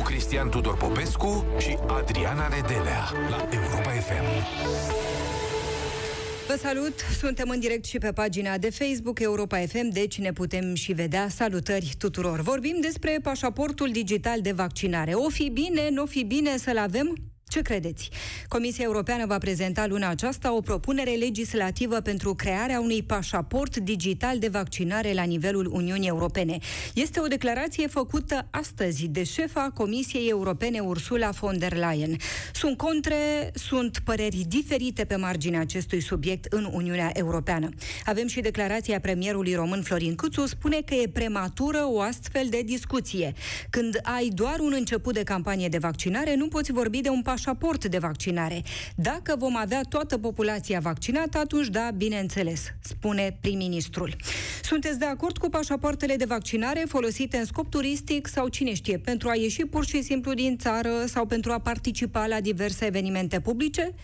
cu Cristian Tudor Popescu și Adriana Nedelea la Europa FM. Vă salut! Suntem în direct și pe pagina de Facebook Europa FM, deci ne putem și vedea. Salutări tuturor! Vorbim despre pașaportul digital de vaccinare. O fi bine, nu o fi bine să-l avem? Ce credeți? Comisia Europeană va prezenta luna aceasta o propunere legislativă pentru crearea unui pașaport digital de vaccinare la nivelul Uniunii Europene. Este o declarație făcută astăzi de șefa Comisiei Europene Ursula von der Leyen. Sunt contre, sunt păreri diferite pe marginea acestui subiect în Uniunea Europeană. Avem și declarația premierului român Florin Câțu, spune că e prematură o astfel de discuție. Când ai doar un început de campanie de vaccinare, nu poți vorbi de un pașaport pașaport de vaccinare. Dacă vom avea toată populația vaccinată, atunci da, bineînțeles, spune prim-ministrul. Sunteți de acord cu pașapoartele de vaccinare folosite în scop turistic sau cine știe, pentru a ieși pur și simplu din țară sau pentru a participa la diverse evenimente publice?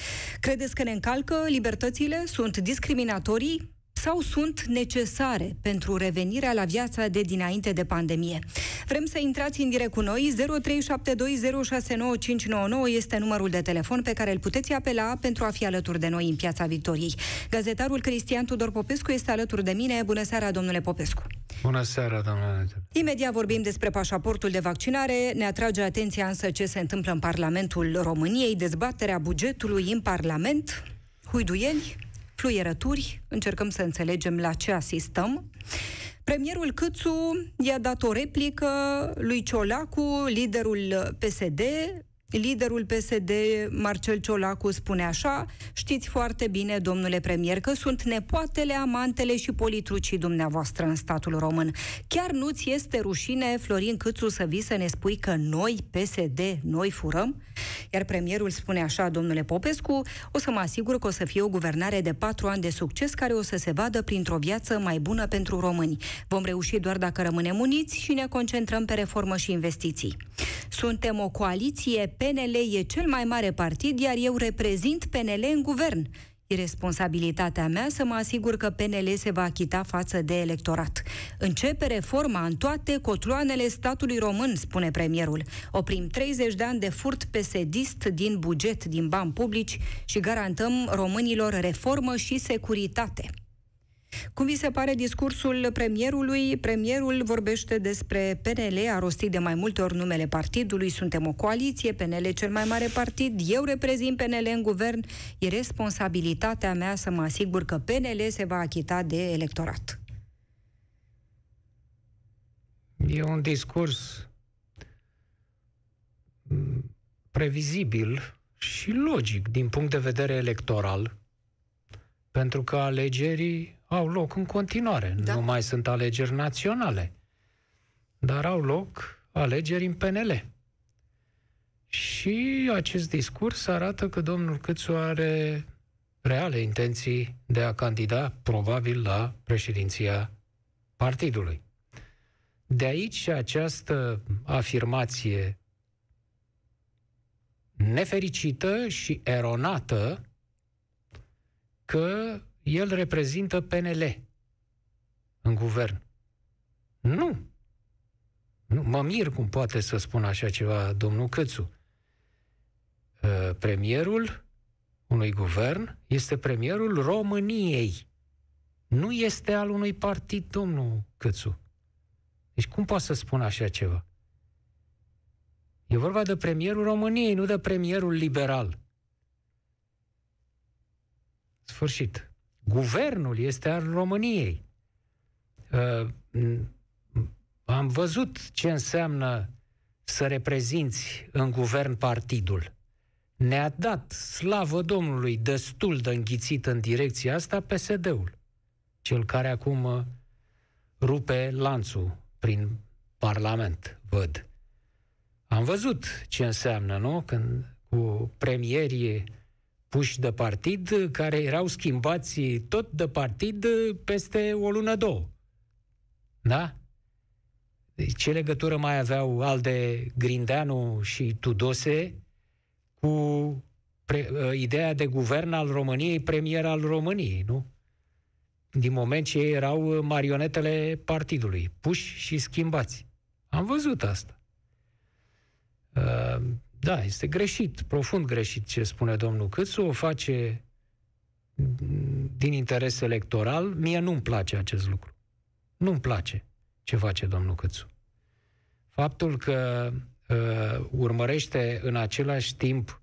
Credeți că ne încalcă libertățile? Sunt discriminatorii? Sau sunt necesare pentru revenirea la viața de dinainte de pandemie. Vrem să intrați în direct cu noi. 0372069599 este numărul de telefon pe care îl puteți apela pentru a fi alături de noi în Piața Victoriei. Gazetarul Cristian Tudor Popescu este alături de mine. Bună seara, domnule Popescu! Bună seara, domnule. Imediat vorbim despre pașaportul de vaccinare. Ne atrage atenția însă ce se întâmplă în Parlamentul României, dezbaterea bugetului în Parlament, huiduieli, fluierături, încercăm să înțelegem la ce asistăm. Premierul Câțu i-a dat o replică lui Ciolacu, liderul PSD, Liderul PSD, Marcel Ciolacu, spune așa, știți foarte bine, domnule premier, că sunt nepoatele, amantele și politrucii dumneavoastră în statul român. Chiar nu-ți este rușine, Florin Câțu, să vii să ne spui că noi, PSD, noi furăm? Iar premierul spune așa, domnule Popescu, o să mă asigur că o să fie o guvernare de patru ani de succes care o să se vadă printr-o viață mai bună pentru români. Vom reuși doar dacă rămânem uniți și ne concentrăm pe reformă și investiții. Suntem o coaliție, PNL e cel mai mare partid, iar eu reprezint PNL în guvern. E responsabilitatea mea să mă asigur că PNL se va achita față de electorat. Începe reforma în toate cotloanele statului român, spune premierul. Oprim 30 de ani de furt pesedist din buget, din bani publici și garantăm românilor reformă și securitate. Cum vi se pare discursul premierului? Premierul vorbește despre PNL, a rostit de mai multe ori numele partidului, suntem o coaliție, PNL cel mai mare partid, eu reprezint PNL în guvern, e responsabilitatea mea să mă asigur că PNL se va achita de electorat. E un discurs previzibil și logic din punct de vedere electoral, pentru că alegerii au loc în continuare. Da. Nu mai sunt alegeri naționale, dar au loc alegeri în PNL. Și acest discurs arată că domnul Câțu are reale intenții de a candida probabil la președinția partidului. De aici această afirmație nefericită și eronată că el reprezintă PNL în guvern. Nu. nu. Mă mir cum poate să spun așa ceva domnul Câțu. Uh, premierul unui guvern este premierul României. Nu este al unui partid, domnul Câțu. Deci cum poate să spun așa ceva? E vorba de premierul României, nu de premierul liberal. Sfârșit. Guvernul este al României. Uh, am văzut ce înseamnă să reprezinți în guvern partidul. Ne-a dat, slavă Domnului, destul de înghițit în direcția asta PSD-ul. Cel care acum uh, rupe lanțul prin Parlament, văd. Am văzut ce înseamnă, nu? Când cu premierie puși de partid care erau schimbați tot de partid peste o lună, două. Da? Ce legătură mai aveau Alde Grindeanu și Tudose cu pre, uh, ideea de guvern al României, premier al României, nu? Din moment ce ei erau marionetele partidului, puși și schimbați. Am văzut asta. Uh, da, este greșit, profund greșit ce spune domnul Câțu, o face din interes electoral. Mie nu-mi place acest lucru. Nu-mi place ce face domnul Câțu. Faptul că uh, urmărește în același timp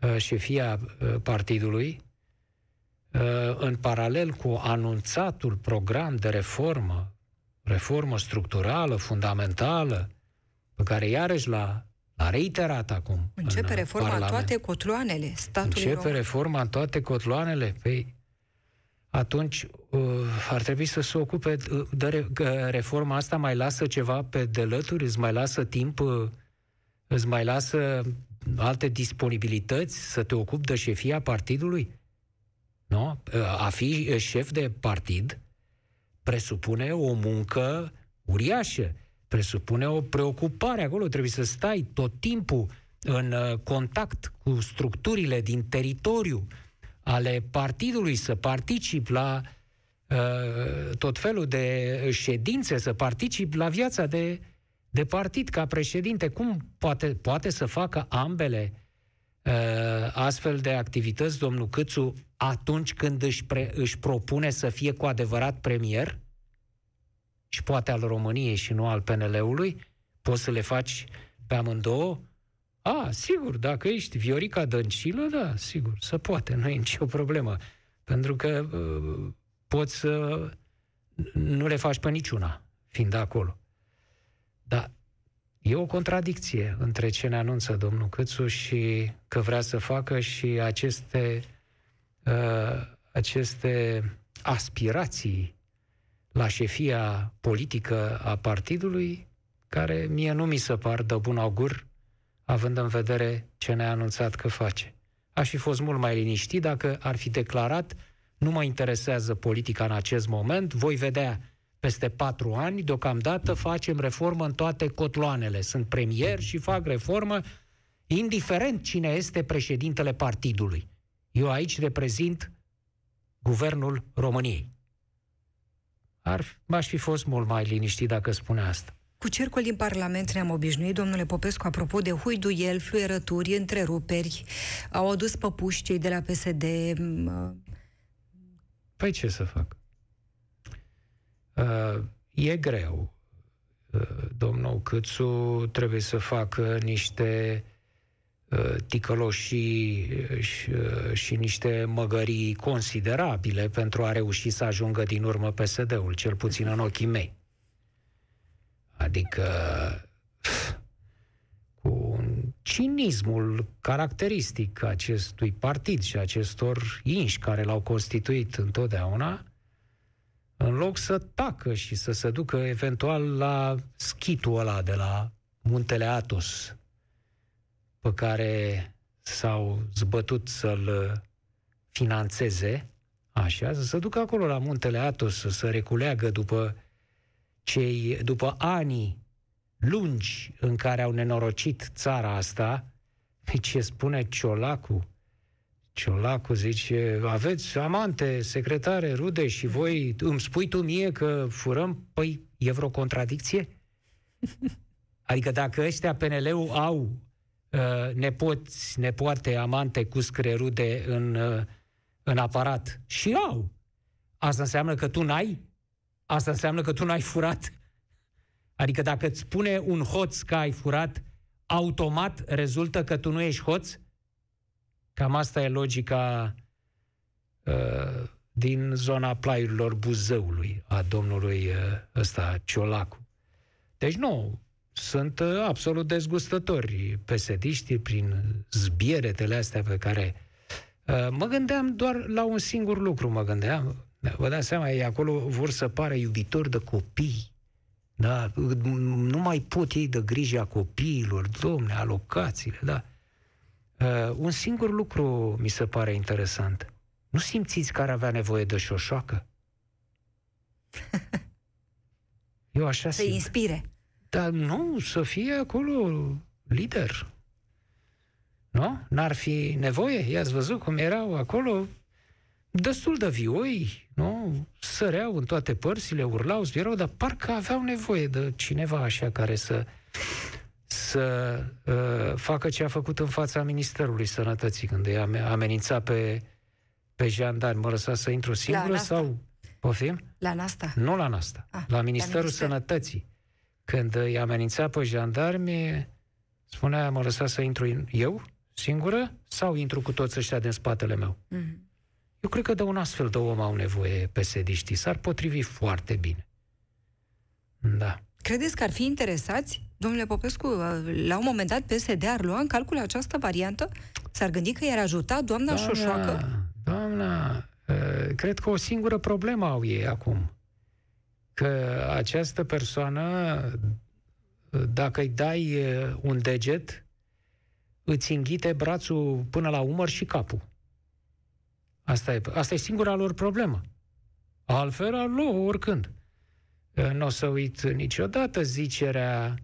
uh, șefia uh, partidului, uh, în paralel cu anunțatul program de reformă, reformă structurală, fundamentală, pe care iarăși l-a, l-a reiterat acum. Începe în reforma Parlament. în toate cotloanele statului Începe român. reforma în toate cotloanele? Păi, atunci uh, ar trebui să se ocupe uh, de re, că reforma asta mai lasă ceva pe delături, îți mai lasă timp, uh, îți mai lasă alte disponibilități să te ocupi de șefia partidului? Nu? A fi șef de partid presupune o muncă uriașă, presupune o preocupare acolo, trebuie să stai tot timpul în contact cu structurile din teritoriu, ale partidului, să particip la uh, tot felul de ședințe, să particip la viața de, de partid ca președinte. Cum poate, poate să facă ambele uh, astfel de activități, domnul Câțu, atunci când își, pre, își propune să fie cu adevărat premier? Și poate al României și nu al PNL-ului? Poți să le faci pe amândouă? A, sigur, dacă ești Viorica Dăncilă, da, sigur, să poate, nu e nicio problemă. Pentru că uh, poți să nu le faci pe niciuna, fiind acolo. Dar e o contradicție între ce ne anunță domnul Câțu și că vrea să facă și aceste, uh, aceste aspirații la șefia politică a partidului, care mie nu mi se par de bun augur având în vedere ce ne-a anunțat că face. Aș fi fost mult mai liniștit dacă ar fi declarat nu mă interesează politica în acest moment, voi vedea peste patru ani, deocamdată facem reformă în toate cotloanele. Sunt premier și fac reformă, indiferent cine este președintele partidului. Eu aici reprezint guvernul României. Ar, m-aș fi fost mult mai liniștit dacă spune asta. Cu cercul din Parlament ne-am obișnuit, domnule Popescu, apropo de huiduiel, fluierături, întreruperi, au adus păpuși cei de la PSD. Păi ce să fac? Uh, e greu. Uh, domnul Câțu trebuie să facă niște uh, ticăloșii și, uh, și niște măgării considerabile pentru a reuși să ajungă din urmă PSD-ul, cel puțin în ochii mei. Adică cu cinismul caracteristic acestui partid și acestor inși care l-au constituit întotdeauna, în loc să tacă și să se ducă eventual la schitul ăla de la muntele Atos, pe care s-au zbătut să-l financeze, așa, să se ducă acolo la muntele Atos, să se reculeagă după cei, după ani lungi în care au nenorocit țara asta, ce spune Ciolacu? Ciolacu zice, aveți amante, secretare, rude și voi îmi spui tu mie că furăm? Păi, e vreo contradicție? Adică dacă ăștia PNL-ul au uh, nepoți, nepoate, amante cu rude în, uh, în aparat și au, asta înseamnă că tu n-ai? Asta înseamnă că tu n-ai furat. Adică dacă îți spune un hoț că ai furat, automat rezultă că tu nu ești hoț? Cam asta e logica uh, din zona plaiurilor Buzăului a domnului uh, ăsta Ciolacu. Deci nu, sunt uh, absolut dezgustători pesediștii prin zbieretele astea pe care uh, mă gândeam doar la un singur lucru, mă gândeam, da, vă dați seama, ei acolo vor să pară iubitori de copii. Da? Nu mai pot ei de grija copiilor, domne, alocațiile, da. Uh, un singur lucru mi se pare interesant. Nu simțiți că ar avea nevoie de șoșoacă? Eu așa Să simt. inspire. Dar nu, să fie acolo lider. Nu? N-ar fi nevoie? I-ați văzut cum erau acolo destul de vioi, nu? Săreau în toate părțile, urlau, zbierau, dar parcă aveau nevoie de cineva așa care să, să să uh, facă ce a făcut în fața Ministerului Sănătății, când i-a amenințat pe, pe jandarmi. Mă lăsa să intru singură sau... Poftim? La Nasta? Nu la Nasta. Ah, la Ministerul la Minister. Sănătății. Când i-a amenințat pe jandarmi, spunea, mă lăsa să intru eu, singură, sau intru cu toți ăștia din spatele meu. Mm-hmm. Eu cred că de un astfel de om au nevoie psd S-ar potrivi foarte bine. Da. Credeți că ar fi interesați, domnule Popescu, la un moment dat PSD ar lua în calcul această variantă? S-ar gândi că i-ar ajuta doamna, doamna Șoșoacă? Doamna, cred că o singură problemă au ei acum. Că această persoană, dacă îi dai un deget, îți înghite brațul până la umăr și capul. Asta e, asta e singura lor problemă. Altfel ar lua oricând. Nu o să uit niciodată zicerea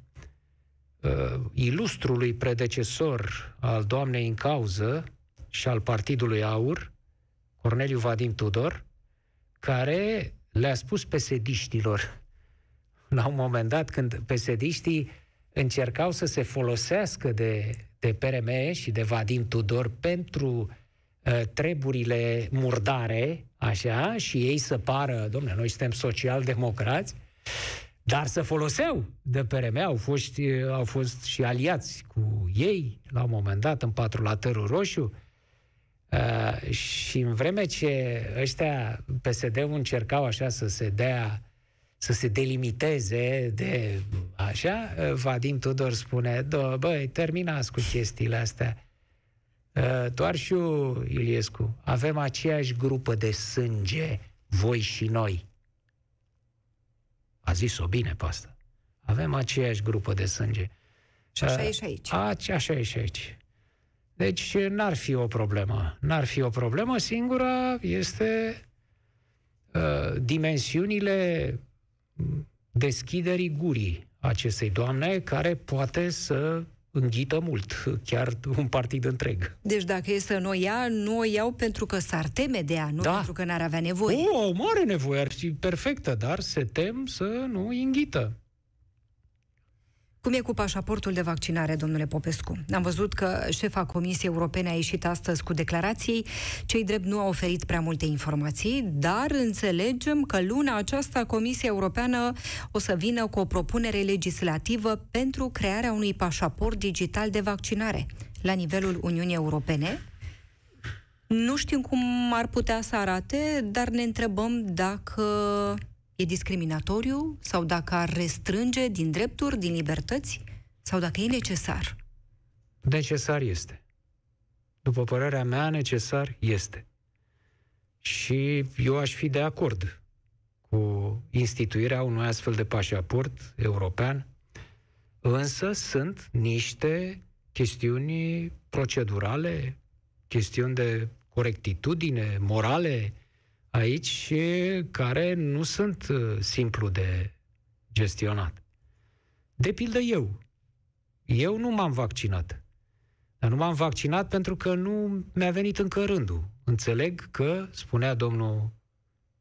uh, ilustrului predecesor al doamnei în cauză și al Partidului Aur, Corneliu Vadim Tudor, care le-a spus pesediștilor. La un moment dat când pesediștii încercau să se folosească de, de PRM și de Vadim Tudor pentru uh, treburile murdare, așa, și ei să pară, domnule, noi suntem social-democrați, dar să foloseau de PRM, au fost, au fost și aliați cu ei, la un moment dat, în patrulaterul roșu, uh, și în vreme ce ăștia, PSD-ul încercau așa să se dea, să se delimiteze de așa, Vadim Tudor spune, băi, terminați cu chestiile astea. Uh, doar și eu, Iliescu, avem aceeași grupă de sânge, voi și noi. A zis-o bine pe asta. Avem aceeași grupă de sânge. Și așa uh, e și aici. A, așa e și aici. Deci n-ar fi o problemă. N-ar fi o problemă. Singura este uh, dimensiunile deschiderii gurii acestei doamne, care poate să înghită mult, chiar un partid întreg. Deci dacă e să nu o ia, nu o iau pentru că s-ar teme de ea, nu da. pentru că n-ar avea nevoie. O, o mare nevoie, ar fi perfectă, dar se tem să nu înghită. Cum e cu pașaportul de vaccinare, domnule Popescu? Am văzut că șefa Comisiei Europene a ieșit astăzi cu declarații. Cei drept nu au oferit prea multe informații, dar înțelegem că luna aceasta Comisia Europeană o să vină cu o propunere legislativă pentru crearea unui pașaport digital de vaccinare la nivelul Uniunii Europene. Nu știm cum ar putea să arate, dar ne întrebăm dacă e discriminatoriu sau dacă ar restrânge din drepturi, din libertăți sau dacă e necesar? Necesar este. După părerea mea, necesar este. Și eu aș fi de acord cu instituirea unui astfel de pașaport european, însă sunt niște chestiuni procedurale, chestiuni de corectitudine, morale, aici care nu sunt uh, simplu de gestionat. De pildă eu. Eu nu m-am vaccinat. Dar nu m-am vaccinat pentru că nu mi-a venit încă rândul. Înțeleg că, spunea domnul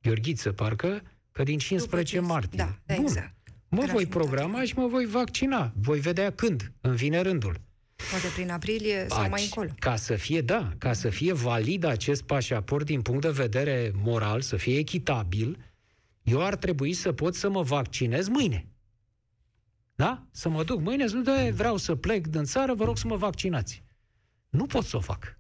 Gheorghiță, parcă, că din 15 martie. Da, Bun. exact. Mă voi programa și mă voi vaccina. Voi vedea când îmi vine rândul. Poate prin aprilie sau Aci, mai încolo. Ca să fie, da, ca să fie valid acest pașaport din punct de vedere moral, să fie echitabil, eu ar trebui să pot să mă vaccinez mâine. Da? Să mă duc mâine, să nu vreau să plec din țară, vă rog să mă vaccinați. Nu pot să o fac.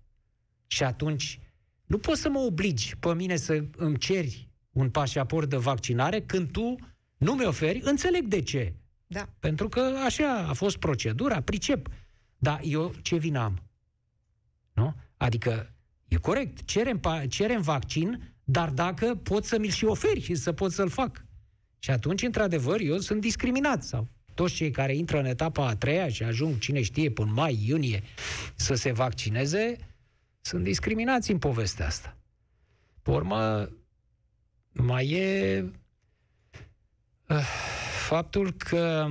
Și atunci, nu poți să mă obligi pe mine să îmi ceri un pașaport de vaccinare când tu nu mi oferi, înțeleg de ce. Da. Pentru că așa a fost procedura, pricep. Dar eu ce vină am? Nu? Adică, e corect, cerem, cerem vaccin, dar dacă pot să mi-l și oferi și să pot să-l fac. Și atunci, într-adevăr, eu sunt discriminat sau toți cei care intră în etapa a treia și ajung, cine știe, până mai, iunie, să se vaccineze, sunt discriminați în povestea asta. Pe urmă, mai e uh, faptul că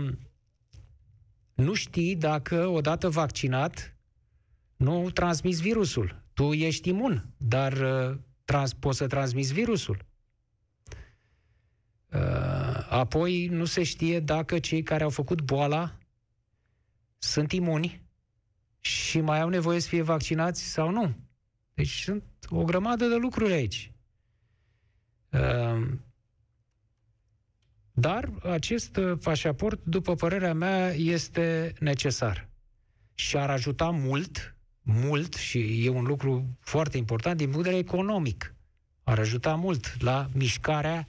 nu știi dacă, odată vaccinat, nu transmiți virusul. Tu ești imun, dar uh, trans, poți să transmiți virusul. Uh, apoi nu se știe dacă cei care au făcut boala sunt imuni și mai au nevoie să fie vaccinați sau nu. Deci sunt o grămadă de lucruri aici. Ehm, dar acest uh, pașaport, după părerea mea, este necesar. Și ar ajuta mult, mult, și e un lucru foarte important din punct de vedere economic. Ar ajuta mult la mișcarea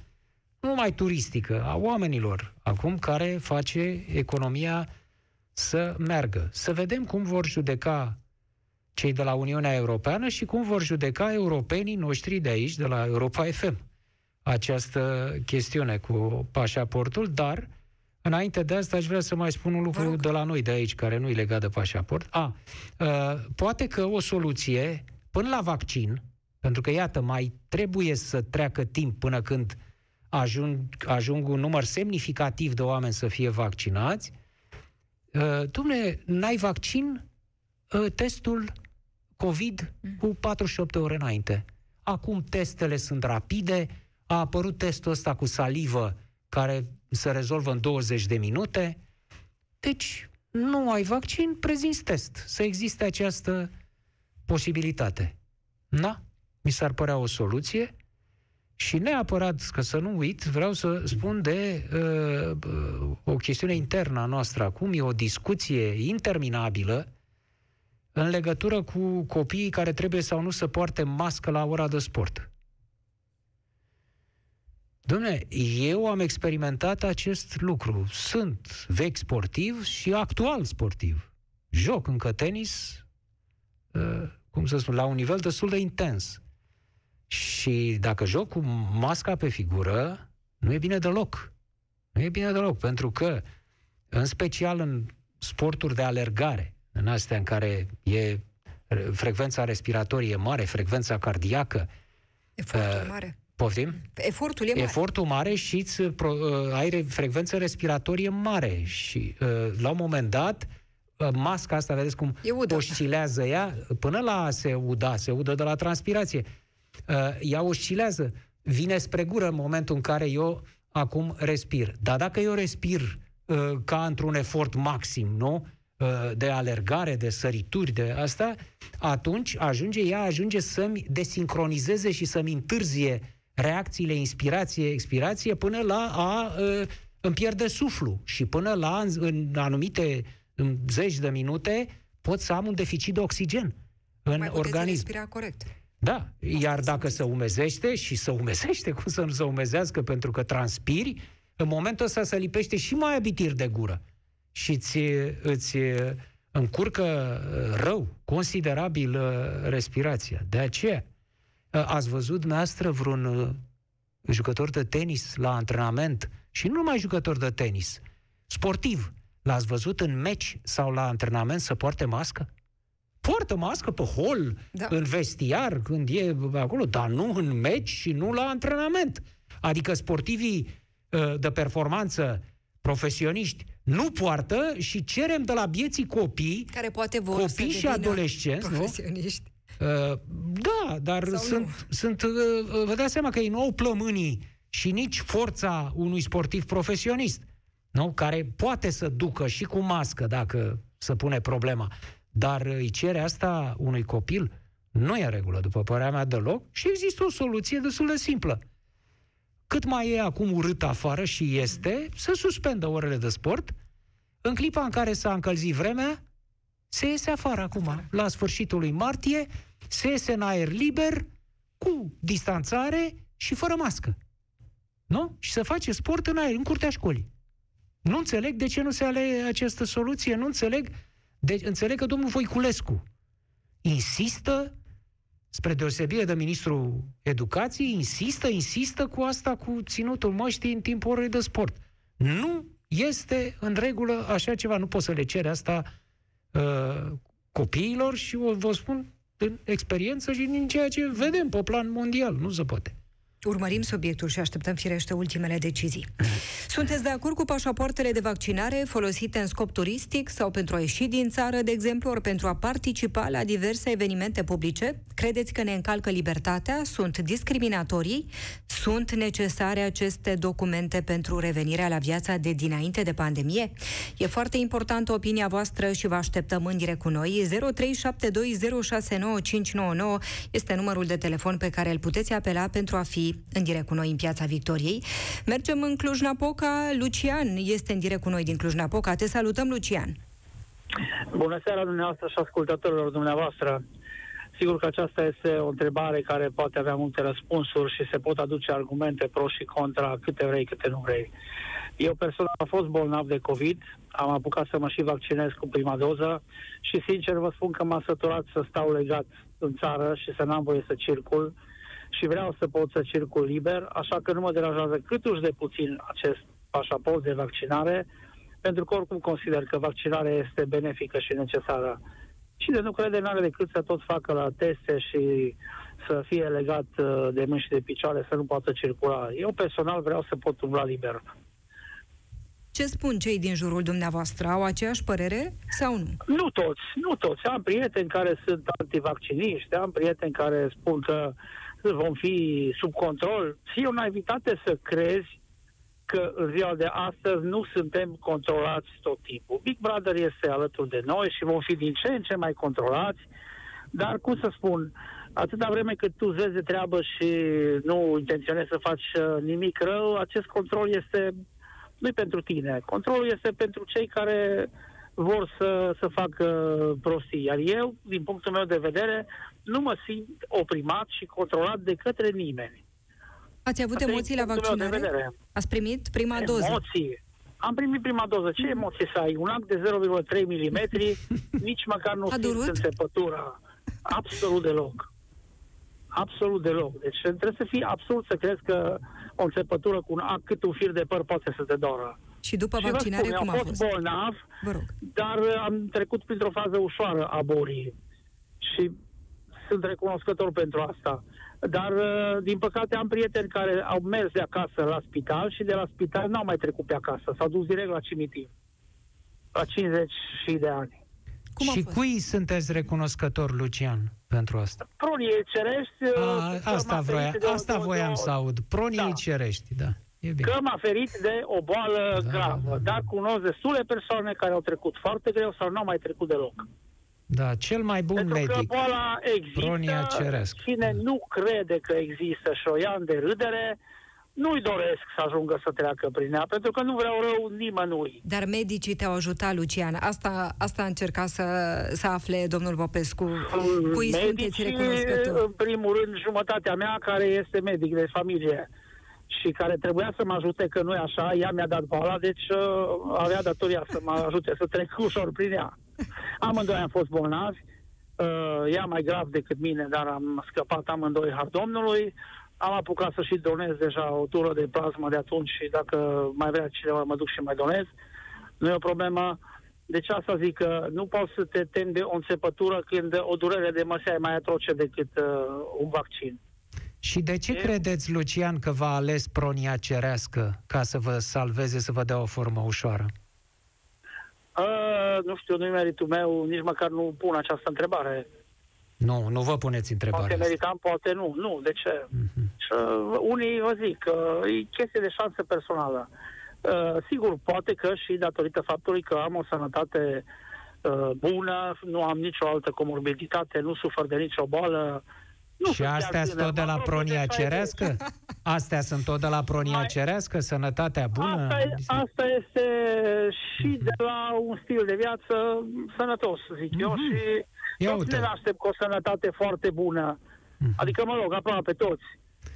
nu numai turistică, a oamenilor, acum care face economia să meargă. Să vedem cum vor judeca cei de la Uniunea Europeană și cum vor judeca europenii noștri de aici, de la Europa FM, această chestiune cu pașaportul, dar înainte de asta aș vrea să mai spun un lucru de la noi de aici, care nu e legat de pașaport. A, uh, poate că o soluție, până la vaccin, pentru că, iată, mai trebuie să treacă timp până când ajung, ajung un număr semnificativ de oameni să fie vaccinați, uh, Dumne, n-ai vaccin, uh, testul COVID cu 48 ore înainte. Acum testele sunt rapide, a apărut testul ăsta cu salivă care se rezolvă în 20 de minute. Deci, nu ai vaccin, prezinți test. Să existe această posibilitate. Da? Mi s-ar părea o soluție. Și neapărat, că să nu uit, vreau să spun de uh, uh o chestiune internă a noastră acum, e o discuție interminabilă în legătură cu copiii care trebuie sau nu să poarte mască la ora de sport. Dom'le, eu am experimentat acest lucru. Sunt vechi sportiv și actual sportiv. Joc încă tenis, uh, cum să spun, la un nivel destul de intens. Și dacă joc cu masca pe figură, nu e bine deloc. Nu e bine deloc, pentru că, în special în sporturi de alergare, în astea în care e frecvența respiratorie mare, frecvența cardiacă. Efortul uh, mare. Poftim? Efortul e mare. Efortul mare și îți, uh, ai frecvență respiratorie mare și uh, la un moment dat uh, masca asta, vedeți cum oscilează ea, până la se uda, se udă de la transpirație. Uh, ea oscilează, vine spre gură în momentul în care eu acum respir. Dar dacă eu respir uh, ca într-un efort maxim, nu? Uh, de alergare, de sărituri, de asta, atunci ajunge, ea ajunge să-mi desincronizeze și să-mi întârzie reacțiile inspirație-expirație până la a uh, îmi pierde suflu și până la în, în anumite în zeci de minute pot să am un deficit de oxigen în Mai organism. respira corect. Da, Asta iar dacă se umezește și se umezește, cum să nu se umezească pentru că transpiri, în momentul ăsta se lipește și mai abitir de gură și îți, îți încurcă rău, considerabil uh, respirația. De aceea, uh, ați văzut dumneavoastră vreun uh, jucător de tenis la antrenament și nu numai jucător de tenis, sportiv, l-ați văzut în meci sau la antrenament să poarte mască? Poartă mască pe hol, da. în vestiar, când e acolo, dar nu în meci și nu la antrenament. Adică sportivii de performanță profesioniști nu poartă și cerem de la bieții copii, care poate vor copii și adolescenți, nu? Uh, da, dar Sau sunt, sunt uh, uh, vă dați seama că ei nu au plămânii și nici forța unui sportiv profesionist, nu? care poate să ducă și cu mască dacă se pune problema, dar îi cere asta unui copil, nu e în regulă, după părerea mea, deloc și există o soluție destul de simplă cât mai e acum urât afară și este, să suspendă orele de sport. În clipa în care s-a încălzit vremea, se iese afară acum, afară. la sfârșitul lui martie, se iese în aer liber, cu distanțare și fără mască. Nu? Și să face sport în aer, în curtea școlii. Nu înțeleg de ce nu se alege această soluție, nu înțeleg. De, înțeleg că domnul Voiculescu insistă spre deosebire de ministrul educației, insistă, insistă cu asta, cu ținutul măștii în timpul orei de sport. Nu este în regulă așa ceva. Nu pot să le cere asta uh, copiilor și o vă spun din experiență și din ceea ce vedem pe plan mondial. Nu se poate. Urmărim subiectul și așteptăm firește ultimele decizii. Sunteți de acord cu pașapoartele de vaccinare folosite în scop turistic sau pentru a ieși din țară, de exemplu, ori pentru a participa la diverse evenimente publice? Credeți că ne încalcă libertatea? Sunt discriminatorii? Sunt necesare aceste documente pentru revenirea la viața de dinainte de pandemie? E foarte importantă opinia voastră și vă așteptăm în direct cu noi. 0372069599 este numărul de telefon pe care îl puteți apela pentru a fi în direct cu noi în Piața Victoriei. Mergem în Cluj-Napoca. Lucian este în direct cu noi din Cluj-Napoca. Te salutăm, Lucian! Bună seara dumneavoastră și ascultătorilor dumneavoastră. Sigur că aceasta este o întrebare care poate avea multe răspunsuri și se pot aduce argumente pro și contra, câte vrei, câte nu vrei. Eu personal am fost bolnav de COVID, am apucat să mă și vaccinez cu prima doză și sincer vă spun că m-a săturat să stau legat în țară și să n-am voie să circul și vreau să pot să circul liber, așa că nu mă deranjează cât uși de puțin acest pașaport de vaccinare, pentru că oricum consider că vaccinarea este benefică și necesară. Și de nu crede, n-are decât să tot facă la teste și să fie legat uh, de mâini și de picioare, să nu poată circula. Eu personal vreau să pot umbla liber. Ce spun cei din jurul dumneavoastră? Au aceeași părere sau nu? Nu toți, nu toți. Am prieteni care sunt antivacciniști, am prieteni care spun că vom fi sub control. Și e o naivitate să crezi că în ziua de astăzi nu suntem controlați tot timpul. Big Brother este alături de noi și vom fi din ce în ce mai controlați, dar cum să spun, atâta vreme cât tu vezi de treabă și nu intenționezi să faci uh, nimic rău, acest control este nu pentru tine. Controlul este pentru cei care vor să, să facă prostii. Iar eu, din punctul meu de vedere, nu mă simt oprimat și controlat de către nimeni. Ați avut Asta emoții la vaccinare? Ați primit prima emoții. doză? Emoții. Am primit prima doză. Ce emoții să ai? Un act de 0,3 mm, nici măcar nu simți înțepătura. Absolut deloc. Absolut deloc. Deci trebuie să fii absurd să crezi că o înțepătură cu un act cât un fir de păr poate să te doră. Și după și vaccinare spun, cum a fost? fost bolnav, Vă rog. dar am trecut printr-o fază ușoară a bolii. Și sunt recunoscător pentru asta. Dar, uh, din păcate, am prieteni care au mers de acasă la spital și de la spital n-au mai trecut pe acasă. S-au dus direct la cimitir. La 50 și de ani. Cum și cui sunteți recunoscător, Lucian, pentru asta? Pronii cerești. A, asta vroia, asta voiam să aud. Pronii da. cerești, da. E bine. Că m-a ferit de o boală da, gravă, da, da. dar cunosc destule persoane care au trecut foarte greu sau nu au mai trecut deloc. Da, cel mai bun Pentru medic. că boala există, Pronia ceresc. cine da. nu crede că există și o ia în derâdere, nu-i doresc să ajungă să treacă prin ea, pentru că nu vreau rău nimănui. Dar medicii te-au ajutat, Lucian. Asta, asta a încercat să, să afle domnul Popescu. Cui Medicii, sunteți recunoscători? în primul rând, jumătatea mea, care este medic de familie și care trebuia să mă ajute, că nu e așa, ea mi-a dat boala, deci uh, avea datoria să mă ajute să trec ușor prin ea. Amândoi am fost bolnavi, uh, ea mai grav decât mine, dar am scăpat amândoi har Domnului. Am apucat să și donez deja o tură de plasmă de atunci și dacă mai vrea cineva mă duc și mai donez. Nu e o problemă. Deci asta zic că nu poți să te temi de o înțepătură când o durere de măsea e mai atroce decât uh, un vaccin. Și de ce e... credeți, Lucian, că v-a ales pronia cerească ca să vă salveze, să vă dea o formă ușoară? Uh, nu știu, nu-i meritul meu, nici măcar nu pun această întrebare. Nu, nu vă puneți întrebarea Poate meritam, poate nu. Nu, de ce? Uh-huh. Și, uh, unii vă zic, uh, e chestie de șansă personală. Uh, sigur, poate că și datorită faptului că am o sănătate uh, bună, nu am nicio altă comorbiditate, nu sufer de nicio boală, nu și astea sunt tot de la pronia cerească? Astea sunt tot de la pronia Mai... cerească? Sănătatea bună? Asta, e, asta este și de la un stil de viață sănătos, zic mm-hmm. eu, mhm. și Ia toți ne naștem cu o sănătate foarte bună. Mm-hmm. Adică, mă rog, aproape toți.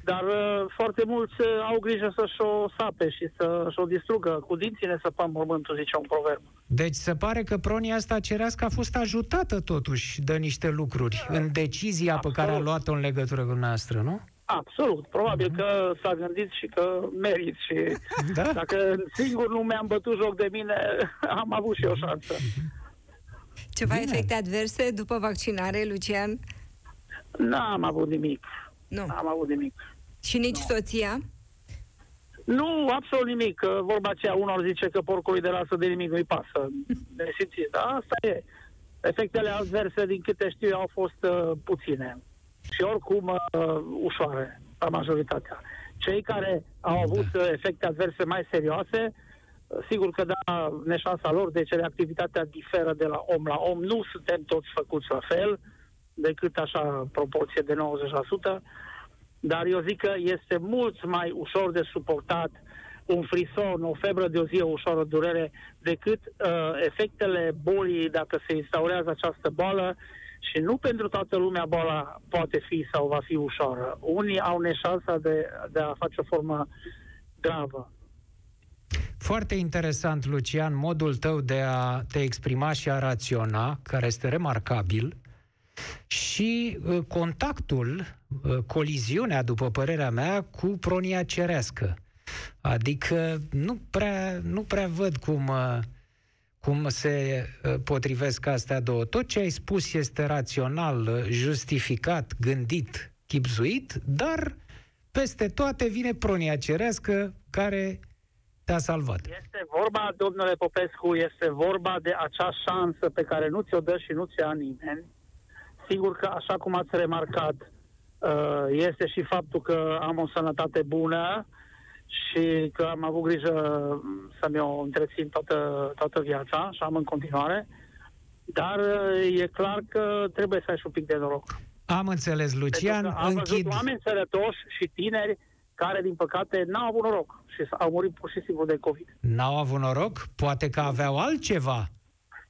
Dar uh, foarte mulți uh, au grijă să-și o sape și să-și o distrugă. Cu dinții ne săpăm mormântul, zice un proverb. Deci se pare că pronia asta cerească a fost ajutată totuși de niște lucruri în decizia Absolut. pe care a luat-o în legătură cu noastră, nu? Absolut. Probabil uh-huh. că s-a gândit și că merit și da? dacă singur nu mi-am bătut joc de mine, am avut și o șansă. Ceva Bine. efecte adverse după vaccinare, Lucian? N-am avut nimic. Nu. N-am avut nimic. Și nici soția? Nu, absolut nimic. Că Vorba aceea, unor zice că porcului de lasă de nimic nu-i pasă. Nesimțit, da? Asta e. Efectele adverse, din câte știu eu, au fost uh, puține. Și oricum uh, ușoare, la majoritatea. Cei care au avut uh, efecte adverse mai serioase, uh, sigur că da, neșansa lor, deci reactivitatea diferă de la om la om. Nu suntem toți făcuți la fel, decât așa proporție de 90%, dar eu zic că este mult mai ușor de suportat un frison, o febră de o zi, o ușoară durere, decât uh, efectele bolii dacă se instaurează această boală și nu pentru toată lumea boala poate fi sau va fi ușoară. Unii au neșansa de, de a face o formă gravă. Foarte interesant, Lucian, modul tău de a te exprima și a raționa, care este remarcabil, și uh, contactul, uh, coliziunea, după părerea mea, cu pronia cerească. Adică nu prea, nu prea văd cum, uh, cum se uh, potrivesc astea două. Tot ce ai spus este rațional, uh, justificat, gândit, chipzuit, dar peste toate vine pronia cerească care te-a salvat. Este vorba, domnule Popescu, este vorba de acea șansă pe care nu ți-o dă și nu ți-o ia nimeni. Sigur că, așa cum ați remarcat, este și faptul că am o sănătate bună, și că am avut grijă să-mi o întrețin toată, toată viața și am în continuare. Dar e clar că trebuie să ai și un pic de noroc. Am înțeles, Lucian. Am închid... văzut oameni sănătoși și tineri care, din păcate, n-au avut noroc și au murit pur și simplu de COVID. N-au avut noroc? Poate că aveau altceva.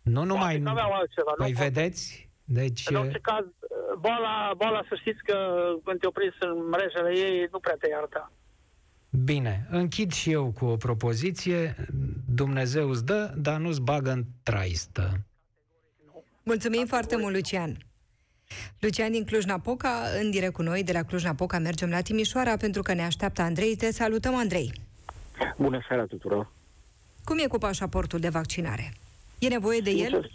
Nu numai... Poate aveau altceva. Păi nu, vedeți? Deci... În orice caz, boala, boala, să știți că când te opriți în mrejele ei, nu prea te iartă. Bine, închid și eu cu o propoziție. Dumnezeu îți dă, dar nu-ți bagă în traistă. Mulțumim foarte mult, Lucian. Lucian din Cluj-Napoca, în direct cu noi, de la Cluj-Napoca mergem la Timișoara pentru că ne așteaptă Andrei. Te salutăm, Andrei. Bună seara tuturor. Cum e cu pașaportul de vaccinare? E nevoie de el?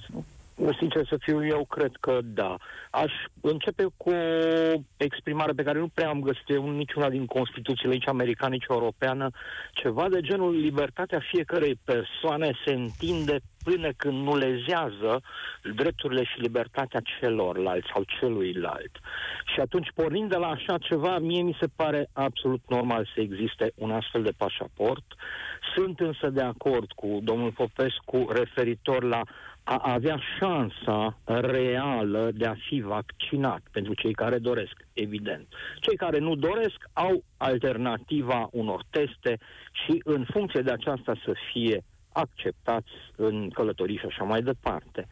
Sincer să fiu, eu cred că da. Aș începe cu o exprimare pe care nu prea am găsit în niciuna din Constituțiile, nici americană, nici europeană, ceva de genul libertatea fiecărei persoane se întinde până când nu lezează drepturile și libertatea celorlalți sau celuilalt. Și atunci, pornind de la așa ceva, mie mi se pare absolut normal să existe un astfel de pașaport. Sunt însă de acord cu domnul Popescu referitor la a avea șansa reală de a fi vaccinat pentru cei care doresc, evident. Cei care nu doresc au alternativa unor teste și în funcție de aceasta să fie acceptați în călătorii și așa mai departe.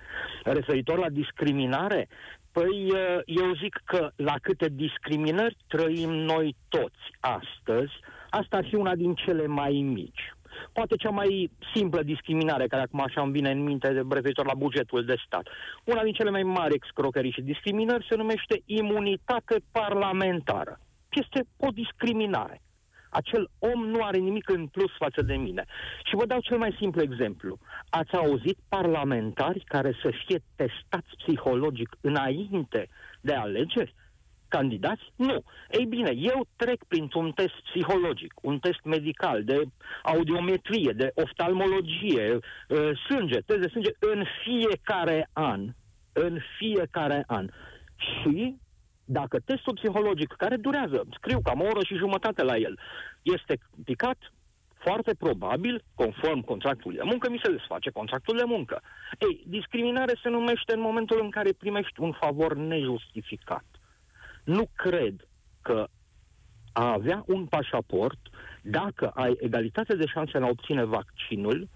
Referitor la discriminare, păi eu zic că la câte discriminări trăim noi toți astăzi, asta ar fi una din cele mai mici. Poate cea mai simplă discriminare, care acum așa îmi vine în minte de referitor la bugetul de stat. Una din cele mai mari excrocherii și discriminări se numește imunitate parlamentară. Este o discriminare. Acel om nu are nimic în plus față de mine. Și vă dau cel mai simplu exemplu. Ați auzit parlamentari care să fie testați psihologic înainte de alegeri? Candidați? Nu. Ei bine, eu trec printr-un test psihologic, un test medical, de audiometrie, de oftalmologie, uh, sânge, test de sânge, în fiecare an. În fiecare an. Și dacă testul psihologic, care durează, scriu cam o oră și jumătate la el, este picat, foarte probabil, conform contractului de muncă, mi se desface contractul de muncă. Ei, discriminare se numește în momentul în care primești un favor nejustificat. Nu cred că a avea un pașaport, dacă ai egalitate de șanse în a obține vaccinul,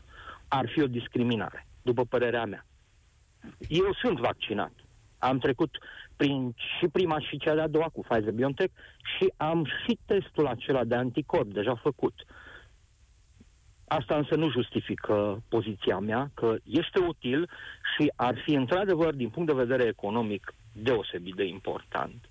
ar fi o discriminare, după părerea mea. Eu sunt vaccinat. Am trecut prin și prima și cea de-a doua cu Pfizer-BioNTech și am și testul acela de anticorp deja făcut. Asta însă nu justifică poziția mea că este util și ar fi într-adevăr, din punct de vedere economic, deosebit de important.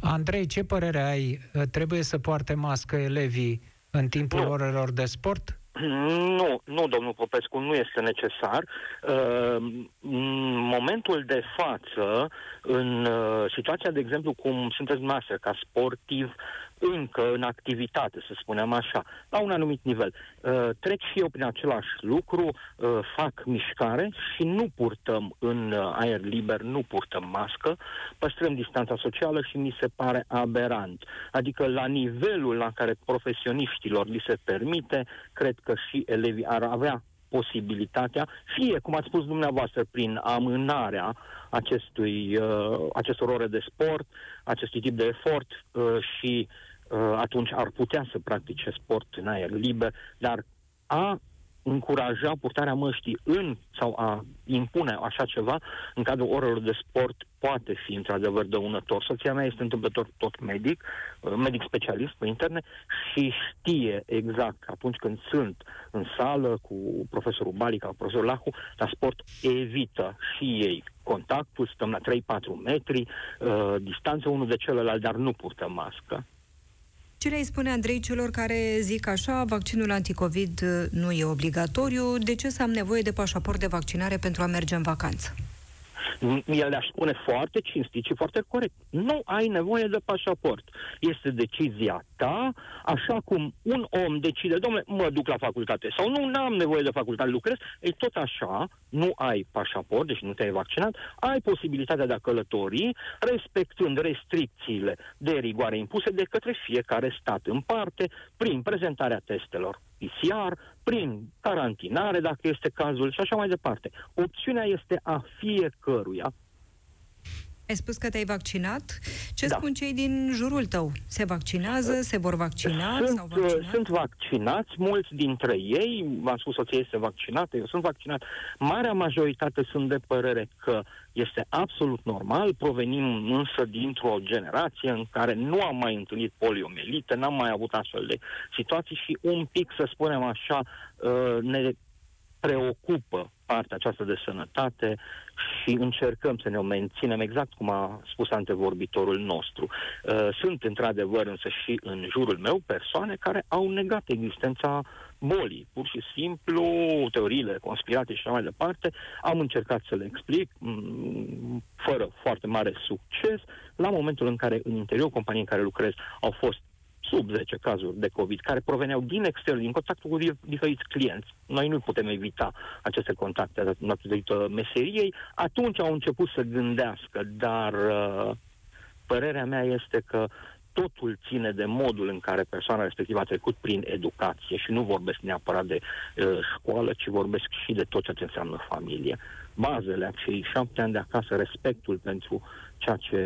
Andrei, ce părere ai? Trebuie să poarte mască elevii în timpul nu. orelor de sport? Nu, nu, domnul Popescu, nu este necesar. Uh, în momentul de față, în uh, situația, de exemplu, cum sunteți noastră, ca sportiv, încă în activitate, să spunem așa, la un anumit nivel. Uh, trec și eu prin același lucru, uh, fac mișcare și nu purtăm în uh, aer liber, nu purtăm mască, păstrăm distanța socială și mi se pare aberant. Adică la nivelul la care profesioniștilor li se permite, cred că și elevii ar avea posibilitatea, fie, cum ați spus dumneavoastră, prin amânarea acestui, uh, acestor ore de sport, acestui tip de efort uh, și uh, atunci ar putea să practice sport în aer liber, dar a încuraja purtarea măștii în sau a impune așa ceva în cadrul orelor de sport poate fi într-adevăr dăunător. Soția mea este întâmplător tot medic, uh, medic specialist pe interne și știe exact că atunci când sunt în sală cu profesorul Balica, cu profesorul Lahu, la sport evită și ei contactul, stăm la 3-4 metri, uh, distanță unul de celălalt, dar nu purtăm mască. Ce le spune, Andrei, celor care zic așa, vaccinul anticovid uh, nu e obligatoriu, de ce să am nevoie de pașaport de vaccinare pentru a merge în vacanță? El le-aș spune foarte cinstit și foarte corect. Nu ai nevoie de pașaport. Este decizia ta, așa cum un om decide, domnule, mă duc la facultate sau nu, n-am nevoie de facultate, lucrez, ei tot așa, nu ai pașaport, deci nu te-ai vaccinat, ai posibilitatea de a călători, respectând restricțiile de rigoare impuse de către fiecare stat în parte, prin prezentarea testelor PCR, prin carantinare, dacă este cazul, și așa mai departe. Opțiunea este a fiecăruia ai spus că te-ai vaccinat. Ce da. spun cei din jurul tău? Se vaccinează? Se vor vaccina? Sunt, sau vaccinat? sunt vaccinați, mulți dintre ei, v-am spus, soția este vaccinată, eu sunt vaccinat. Marea majoritate sunt de părere că este absolut normal, provenim însă dintr-o generație în care nu am mai întâlnit poliomielită, n-am mai avut astfel de situații și un pic, să spunem așa, uh, ne preocupă partea aceasta de sănătate și încercăm să ne o menținem exact cum a spus antevorbitorul nostru. Uh, sunt într-adevăr însă și în jurul meu persoane care au negat existența bolii. Pur și simplu, teoriile conspirate și așa mai departe, am încercat să le explic, mm, fără foarte mare succes, la momentul în care în interiorul companiei în care lucrez au fost sub 10 cazuri de COVID, care proveneau din exterior, din contactul cu diferiți clienți. Noi nu putem evita aceste contacte datorită meseriei. Atunci au început să gândească, dar uh, părerea mea este că totul ține de modul în care persoana respectivă a trecut prin educație și nu vorbesc neapărat de uh, școală, ci vorbesc și de tot ce înseamnă familie. Bazele acei șapte ani de acasă, respectul pentru ceea ce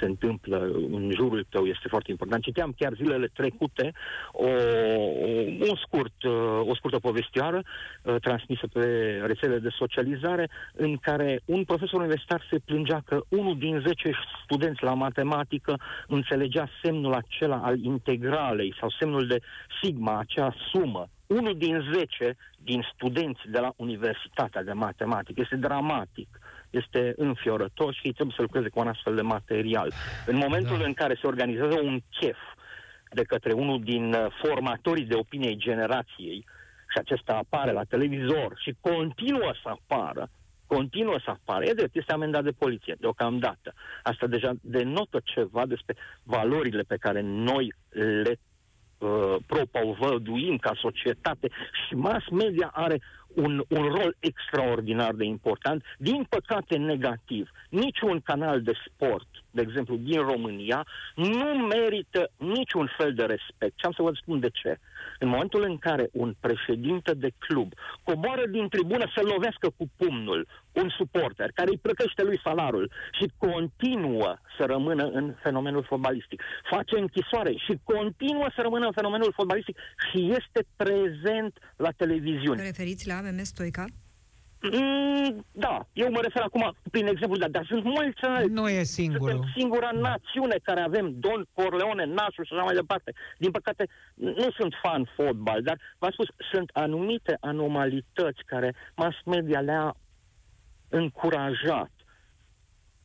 se întâmplă în jurul tău este foarte important. Citeam chiar zilele trecute o, o, un scurt, uh, o scurtă povestioară uh, transmisă pe rețele de socializare în care un profesor universitar se plângea că unul din 10 studenți la matematică înțelegea semnul acela al integralei sau semnul de sigma, acea sumă unul din 10 din studenți de la Universitatea de Matematică. Este dramatic este înfiorător și trebuie să lucreze cu un astfel de material. În momentul da. în care se organizează un chef de către unul din uh, formatorii de opinie generației și acesta apare la televizor și continuă să apară, continuă să apară, e drept, este amendat de poliție deocamdată. Asta deja denotă ceva despre valorile pe care noi le uh, propovăduim ca societate și mass media are un, un rol extraordinar de important, din păcate negativ. Niciun canal de sport, de exemplu, din România, nu merită niciun fel de respect. Și am să vă spun de ce. În momentul în care un președinte de club coboară din tribună să lovească cu pumnul un suporter care îi plătește lui salarul și continuă să rămână în fenomenul fotbalistic, face închisoare și continuă să rămână în fenomenul fotbalistic și este prezent la televiziune. Referiți la MM Stoica? Mm, da, eu mă refer acum prin exemplu, dar, dar sunt mulți alți. Nu e singurul. Suntem singura națiune care avem Don Corleone, nasul și așa mai departe. Din păcate, nu sunt fan fotbal, dar v-am spus, sunt anumite anomatități care mass media le-a încurajat.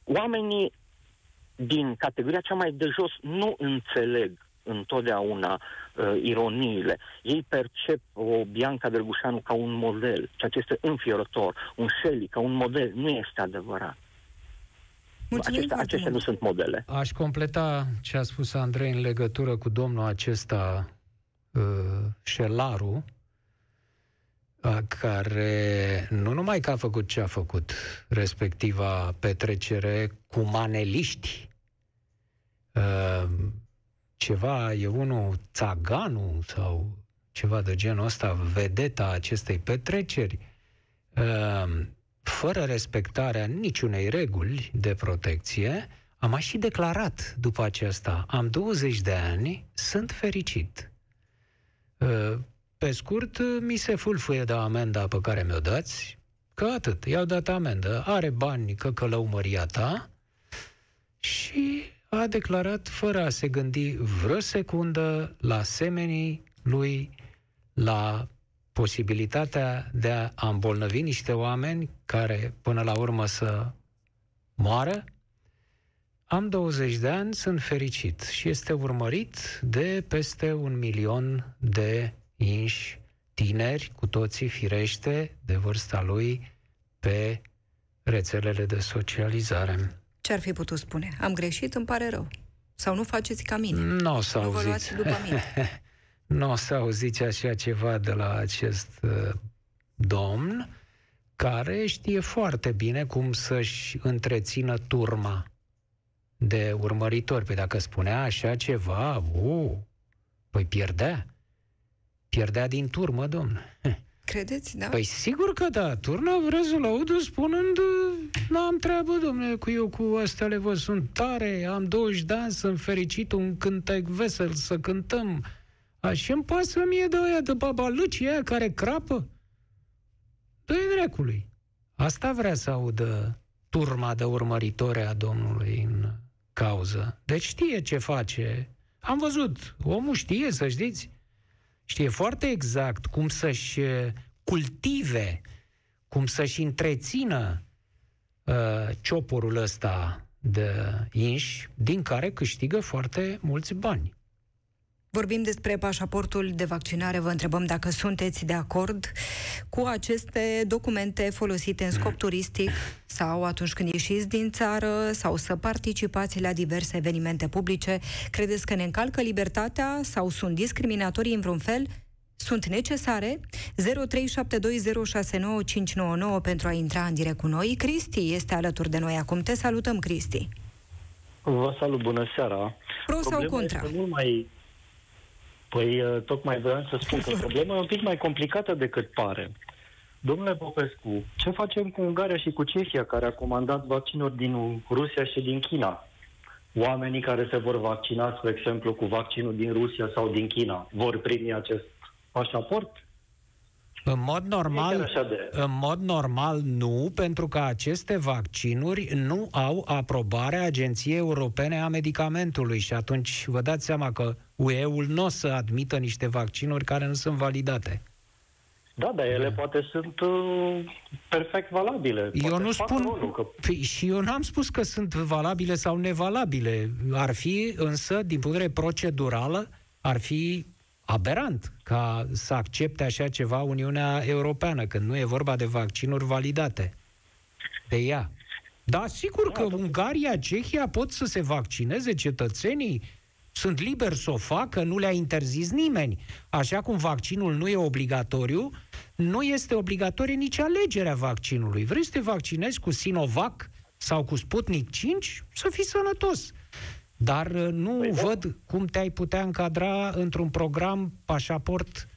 Oamenii din categoria cea mai de jos nu înțeleg întotdeauna uh, ironiile. Ei percep o Bianca Drăgușanu ca un model, ceea ce este înfiorător. Un Shelley ca un model. Nu este adevărat. Mulțumim acestea, foarte acestea mult. nu sunt modele. Aș completa ce a spus Andrei în legătură cu domnul acesta, uh, Șelaru, uh, care nu numai că a făcut ce a făcut, respectiva petrecere cu maneliști, uh, ceva, e unul țaganu sau ceva de genul ăsta, vedeta acestei petreceri, uh, fără respectarea niciunei reguli de protecție, am mai și declarat după aceasta, am 20 de ani, sunt fericit. Uh, Pe scurt, mi se fulfuie de amenda pe care mi-o dați, că atât, i-au dat amendă, are bani că călăumăria ta și a declarat fără a se gândi vreo secundă la semenii lui, la posibilitatea de a îmbolnăvi niște oameni care până la urmă să moară. Am 20 de ani, sunt fericit și este urmărit de peste un milion de inși tineri, cu toții firește, de vârsta lui, pe rețelele de socializare. Ce ar fi putut spune? Am greșit, îmi pare rău. Sau nu faceți ca mine. Nu o să Nu vă auziți. luați după mine. nu o să auziți așa ceva de la acest uh, domn care știe foarte bine cum să-și întrețină turma de urmăritori. Păi dacă spunea așa ceva, uh, păi pierdea. Pierdea din turmă, domn. Credeți, da? Păi sigur că da, turna vreau să-l audă spunând n-am treabă, domnule, cu eu cu astea le văd, sunt tare, am 20 de ani, sunt fericit, un cântec vesel să cântăm. Așa îmi pasă mie de aia, de babaluci aia care crapă. Dă-i dracului. Asta vrea să audă turma de urmăritori a Domnului în cauză. Deci știe ce face. Am văzut, omul știe, să știți. Știe foarte exact cum să-și uh, cultive, cum să-și întrețină uh, cioporul ăsta de inși, din care câștigă foarte mulți bani. Vorbim despre pașaportul de vaccinare. Vă întrebăm dacă sunteți de acord cu aceste documente folosite în scop turistic sau atunci când ieșiți din țară sau să participați la diverse evenimente publice. Credeți că ne încalcă libertatea sau sunt discriminatorii în vreun fel? Sunt necesare 0372069599 pentru a intra în direct cu noi. Cristi este alături de noi acum. Te salutăm, Cristi. Vă salut, bună seara. Pro sau Problema contra? Este mult mai... Păi, uh, tocmai vreau să spun că problema e un pic mai complicată decât pare. Domnule Popescu, ce facem cu Ungaria și cu Cehia, care a comandat vaccinuri din Rusia și din China? Oamenii care se vor vaccina, spre exemplu, cu vaccinul din Rusia sau din China, vor primi acest pașaport? În mod E normal, chiar așa de- în mod normal nu, pentru că aceste vaccinuri nu au aprobarea Agenției Europene a Medicamentului și atunci vă dați seama că UE-ul nu o să admită niște vaccinuri care nu sunt validate. Da, dar ele poate sunt uh, perfect valabile. Eu Poate nu fac spun... rolul, că Păi, și eu n-am spus că sunt valabile sau nevalabile. Ar fi, însă, din punct de vedere procedurală, ar fi aberant ca să accepte așa ceva Uniunea Europeană, când nu e vorba de vaccinuri validate de ea. Da, sigur că Ungaria, Cehia pot să se vaccineze cetățenii, sunt liberi să o facă, nu le-a interzis nimeni. Așa cum vaccinul nu e obligatoriu, nu este obligatorie nici alegerea vaccinului. Vrei să te vaccinezi cu Sinovac sau cu Sputnik 5? Să fii sănătos. Dar uh, nu Păi da. văd cum te-ai putea încadra într-un program pașaport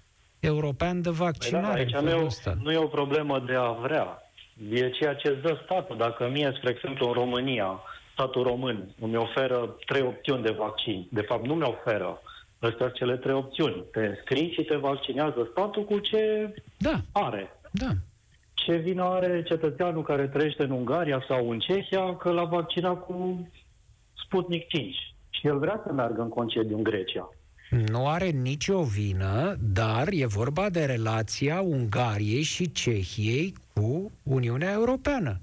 european de Păi da, vaccinare. aici în nu e, felul o, ăsta. nu e o problemă de a vrea. E ceea ce îți dă statul. Dacă mie, spre exemplu, în România, statul român îmi oferă trei opțiuni de vaccin, de fapt nu mi oferă, Astea sunt cele trei opțiuni. Te înscrii și te vaccinează statul cu ce Da, are. da. Ce vină are cetățeanul care trăiește în Ungaria sau în Cehia că l-a vaccinat cu Sputnik 5 și el vrea să meargă în concediu în Grecia. Nu are nicio vină, dar e vorba de relația Ungariei și Cehiei cu Uniunea Europeană.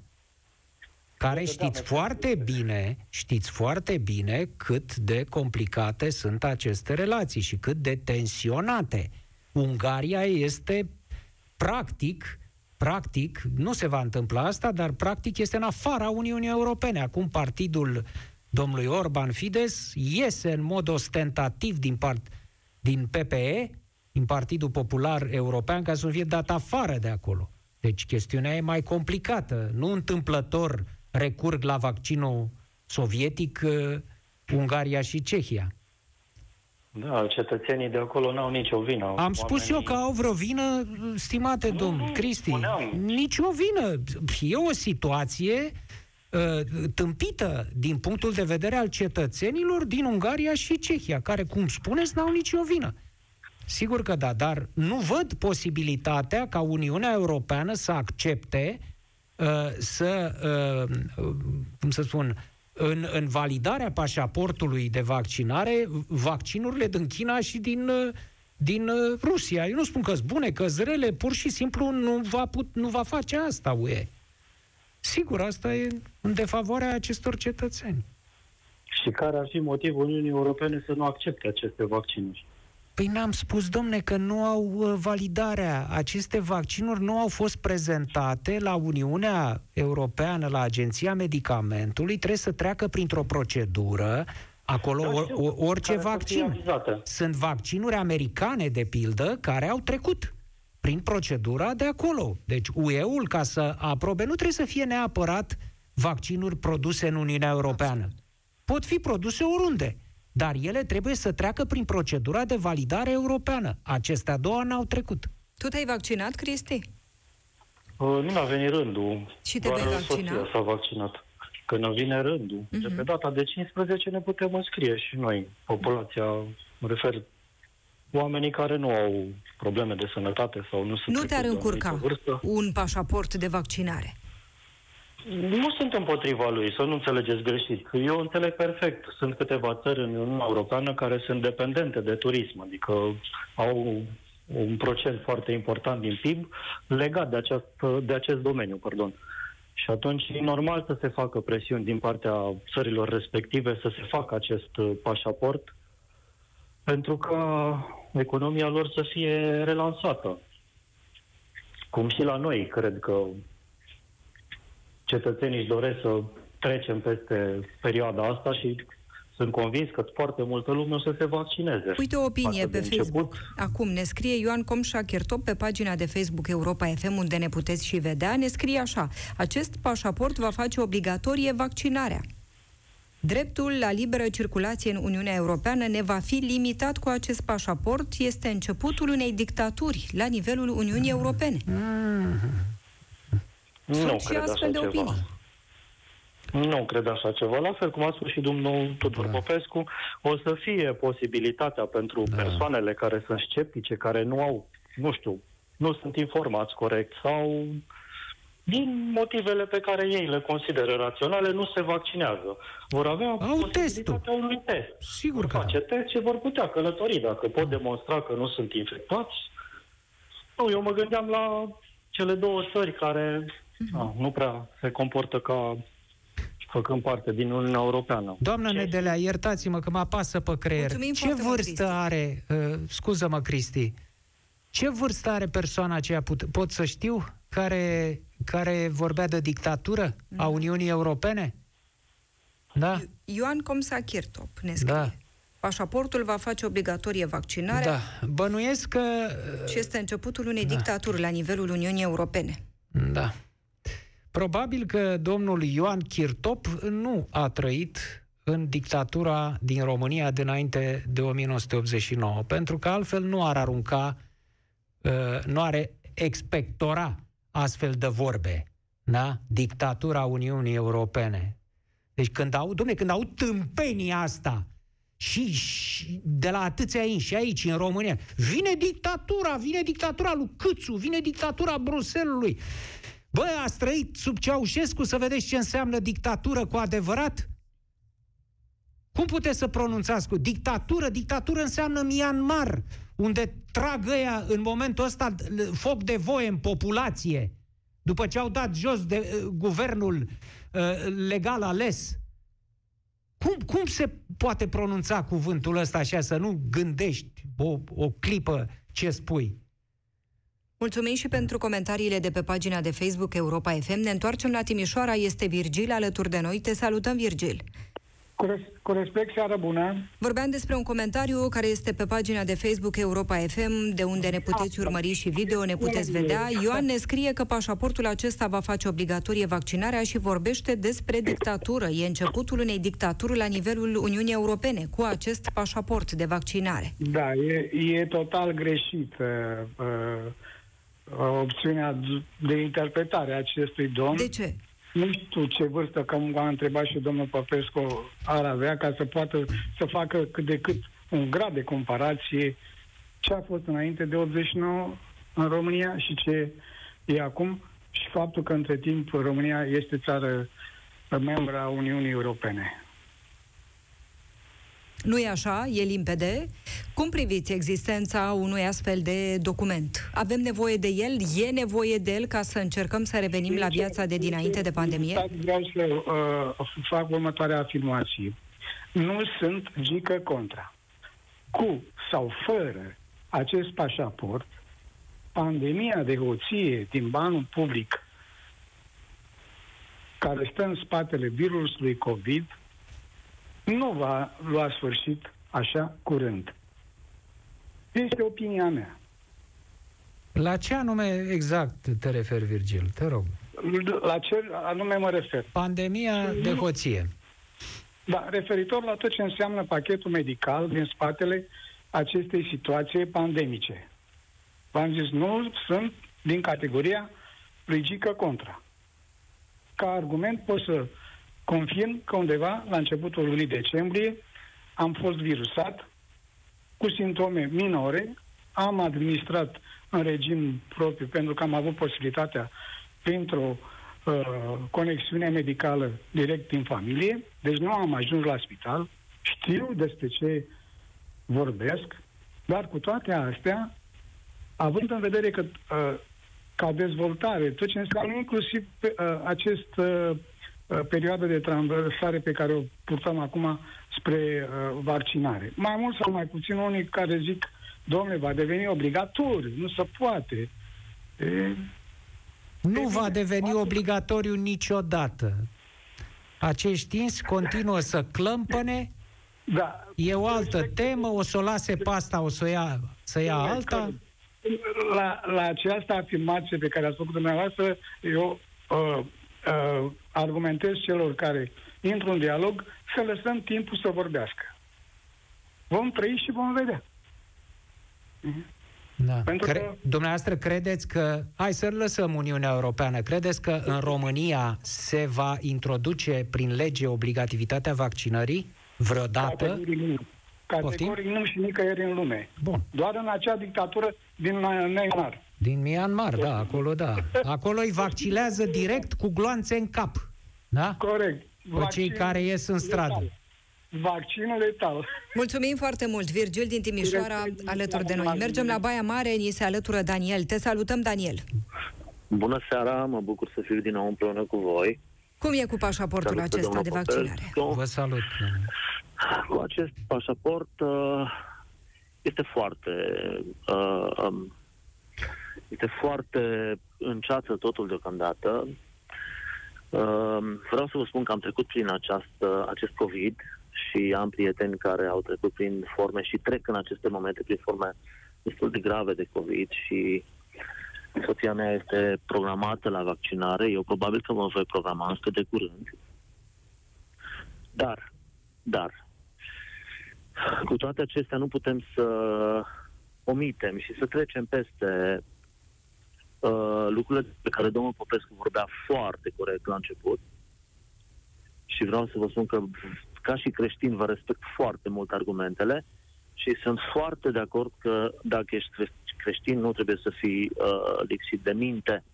Care știți foarte bine, știți foarte bine cât de complicate sunt aceste relații și cât de tensionate. Ungaria este practic practic, nu se va întâmpla asta, dar practic este în afara Uniunii Europene. Acum partidul domnului Orban Fides iese în mod ostentativ din, part, din PPE, din Partidul Popular European, ca să fie dat afară de acolo. Deci chestiunea e mai complicată. Nu întâmplător recurg la vaccinul sovietic uh, Ungaria și Cehia. Da, cetățenii de acolo n-au nicio vină. Am Oamenii... spus eu că au vreo vină, stimate nu, domn Cristi. Nici o vină. E o situație uh, tâmpită din punctul de vedere al cetățenilor din Ungaria și Cehia, care, cum spuneți, n-au nicio vină. Sigur că da, dar nu văd posibilitatea ca Uniunea Europeană să accepte uh, să, uh, cum să spun, în, în validarea pașaportului de vaccinare vaccinurile din China și din, uh, din uh, Rusia. Eu nu spun că sunt bune, că sunt rele, pur și simplu nu va, put, nu va face asta UE. Sigur, asta e în defavoarea acestor cetățeni. Și care ar fi motivul Uniunii Europene să nu accepte aceste vaccinuri? Păi n-am spus, domne, că nu au uh, validarea. Aceste vaccinuri nu au fost prezentate la Uniunea Europeană, la Agenția Medicamentului. Trebuie să treacă printr-o procedură acolo da, or, or, orice vaccin. Sunt vaccinuri americane, de pildă, care au trecut prin procedura de acolo. Deci UE-ul, ca să aprobe, nu trebuie să fie neapărat vaccinuri produse în Uniunea Europeană. Pot fi produse oriunde dar ele trebuie să treacă prin procedura de validare europeană. Acestea două n-au trecut. Tu te-ai vaccinat, Cristi? Uh, nu a venit rândul. Și te vei vaccina? s-a vaccinat. Când vine rândul, uh-huh. de pe data de 15 ne putem înscrie și noi, populația, mă refer, oamenii care nu au probleme de sănătate sau nu sunt... Nu te-ar încurca un pașaport de vaccinare? Nu sunt împotriva lui, să nu înțelegeți greșit. Eu înțeleg perfect. Sunt câteva țări în Uniunea Europeană care sunt dependente de turism, adică au un procent foarte important din PIB legat de, aceast, de acest domeniu. Pardon. Și atunci e normal să se facă presiuni din partea țărilor respective să se facă acest pașaport pentru că economia lor să fie relansată. Cum și la noi, cred că cetățenii își doresc să trecem peste perioada asta și sunt convins că foarte multă lume o să se vaccineze. Uite o opinie pe Facebook. Început. Acum ne scrie Ioan Comșa Chertop pe pagina de Facebook Europa FM, unde ne puteți și vedea. Ne scrie așa. Acest pașaport va face obligatorie vaccinarea. Dreptul la liberă circulație în Uniunea Europeană ne va fi limitat cu acest pașaport. Este începutul unei dictaturi la nivelul Uniunii Europene. Mm-hmm. Sunt nu și cred astfel de ceva. opinii. Nu cred așa ceva. La fel cum a spus și domnul Tudor da. Popescu, o să fie posibilitatea pentru da. persoanele care sunt sceptice, care nu au, nu știu, nu sunt informați corect sau din motivele pe care ei le consideră raționale, nu se vaccinează. Vor avea Au posibilitatea testul. unui test. Sigur că face da. test și vor putea călători dacă pot demonstra că nu sunt infectați. Nu, eu mă gândeam la cele două țări care Uh-huh. nu prea se comportă ca făcând parte din Uniunea Europeană. Doamna Ce? Nedelea, iertați-mă că mă apasă pe creier. Mulțumim Ce vârstă mult, are, uh, scuză-mă, Cristi, ce vârstă are persoana aceea, put, pot să știu, care, care vorbea de dictatură a mhm. Uniunii Europene? Da? Ioan Comsa Kirtop ne scrie. Da. Pașaportul va face obligatorie vaccinarea. Da. Bănuiesc că... Și este începutul unei da. dictaturi la nivelul Uniunii Europene. Da. Probabil că domnul Ioan Chirtop nu a trăit în dictatura din România dinainte de 1989, pentru că altfel nu ar arunca, uh, nu are expectora astfel de vorbe, da? Dictatura Uniunii Europene. Deci când au, domne, când au tâmpenia asta, și, și de la atâția ani și aici, în România, vine dictatura, vine dictatura lui Câțu, vine dictatura Bruselului, Bă, ați trăit sub Ceaușescu să vedeți ce înseamnă dictatură cu adevărat? Cum puteți să pronunțați cu dictatură? Dictatură înseamnă Myanmar, unde trag ăia în momentul ăsta foc de voie în populație, după ce au dat jos de uh, guvernul uh, legal ales. Cum, cum se poate pronunța cuvântul ăsta așa, să nu gândești o, o clipă ce spui? Mulțumim și pentru comentariile de pe pagina de Facebook Europa FM. Ne întoarcem la Timișoara. Este Virgil alături de noi. Te salutăm, Virgil. Cu, res- cu respect, seară bună. Vorbeam despre un comentariu care este pe pagina de Facebook Europa FM, de unde ne puteți urmări și video, ne puteți vedea. Ioan ne scrie că pașaportul acesta va face obligatorie vaccinarea și vorbește despre dictatură. E începutul unei dictaturi la nivelul Uniunii Europene cu acest pașaport de vaccinare. Da, e, e total greșit uh, uh, opțiunea de interpretare a acestui domn. De ce? Nu știu ce vârstă, că m-a întrebat și domnul Popescu, ar avea ca să poată să facă cât de cât un grad de comparație ce a fost înainte de 89 în România și ce e acum și faptul că între timp România este țară membra a Uniunii Europene. Nu e așa? E limpede? Cum priviți existența unui astfel de document? Avem nevoie de el? E nevoie de el ca să încercăm să revenim la viața de dinainte de pandemie? Vreau să uh, fac următoarea afirmație. Nu sunt gică contra. Cu sau fără acest pașaport, pandemia de hoție din banul public care stă în spatele virusului COVID nu va lua sfârșit așa curând. Este opinia mea. La ce anume exact te referi, Virgil? Te rog. La ce anume mă refer? Pandemia de hoție. Da, referitor la tot ce înseamnă pachetul medical din spatele acestei situații pandemice. V-am zis, nu sunt din categoria rigică contra. Ca argument pot să confirm că undeva la începutul lunii decembrie am fost virusat cu simptome minore, am administrat în regim propriu pentru că am avut posibilitatea printr-o uh, conexiune medicală direct din familie, deci nu am ajuns la spital, știu despre ce vorbesc, dar cu toate astea, având în vedere că uh, ca dezvoltare, tot ce înseamnă inclusiv uh, acest uh, perioadă de traversare pe care o purtăm acum spre uh, vaccinare. Mai mult sau mai puțin unii care zic, domnule, va deveni obligatoriu, nu se poate. E, nu va deveni obligatoriu niciodată. Acești ins continuă să clămpăne, da. e o altă temă, o să o lase pasta, o să o ia, să ia alta. La, la această afirmație pe care ați făcut dumneavoastră, eu uh, uh, argumentez celor care intru în dialog să lăsăm timpul să vorbească. Vom trăi și vom vedea. Da. Pentru Cre- că... Dumneavoastră credeți că, hai să lăsăm Uniunea Europeană, credeți că în România se va introduce prin lege obligativitatea vaccinării vreodată? Categoric nu. Categoric nu și nicăieri în lume. Bun. Doar în acea dictatură din Myanmar. Din Myanmar, da, acolo da. Acolo îi vaccilează direct cu gloanțe în cap. Da? Corect. Pe cei care ies în stradă. Vaccinul letal. Mulțumim foarte mult, Virgil din Timișoara, alături de noi. Mergem la Baia Mare, ni se alătură Daniel. Te salutăm, Daniel. Bună seara, mă bucur să fiu din nou împreună cu voi. Cum e cu pașaportul Salut, acesta de vaccinare? Vă salut. Cu acest pașaport uh, este foarte uh, um, este foarte în ceață totul deocamdată. Uh, vreau să vă spun că am trecut prin această, acest COVID și am prieteni care au trecut prin forme și trec în aceste momente prin forme destul de grave de COVID și soția mea este programată la vaccinare. Eu probabil că mă voi programa încă de curând. Dar, dar, cu toate acestea nu putem să omitem și să trecem peste uh, lucrurile pe care domnul Popescu vorbea foarte corect la început. Și vreau să vă spun că ca și creștin vă respect foarte mult argumentele și sunt foarte de acord că dacă ești creștin nu trebuie să fii uh, lipsit de minte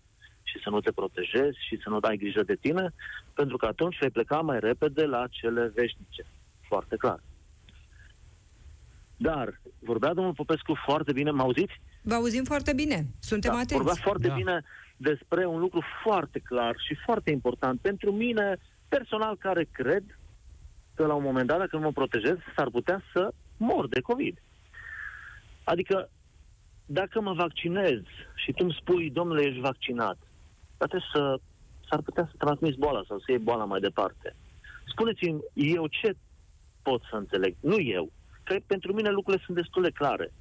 și să nu te protejezi și să nu dai grijă de tine, pentru că atunci vei pleca mai repede la cele veșnice. Foarte clar. Dar vorbea domnul Popescu foarte bine, mă auziți? Vă auzim foarte bine, suntem da, atenți. Vorbea foarte Da. bine despre un lucru foarte clar și foarte important pentru mine, personal, care cred că la un moment dat, dacă nu mă protejez, s-ar putea să mor de COVID. Adică, dacă mă vaccinez și tu îmi spui, domnule, ești vaccinat, poate să, s-ar putea să transmiți boala sau să iei boala mai departe. Spuneți-mi, eu ce pot să înțeleg? Nu eu. Că pentru mine lucrurile sunt destul de clare.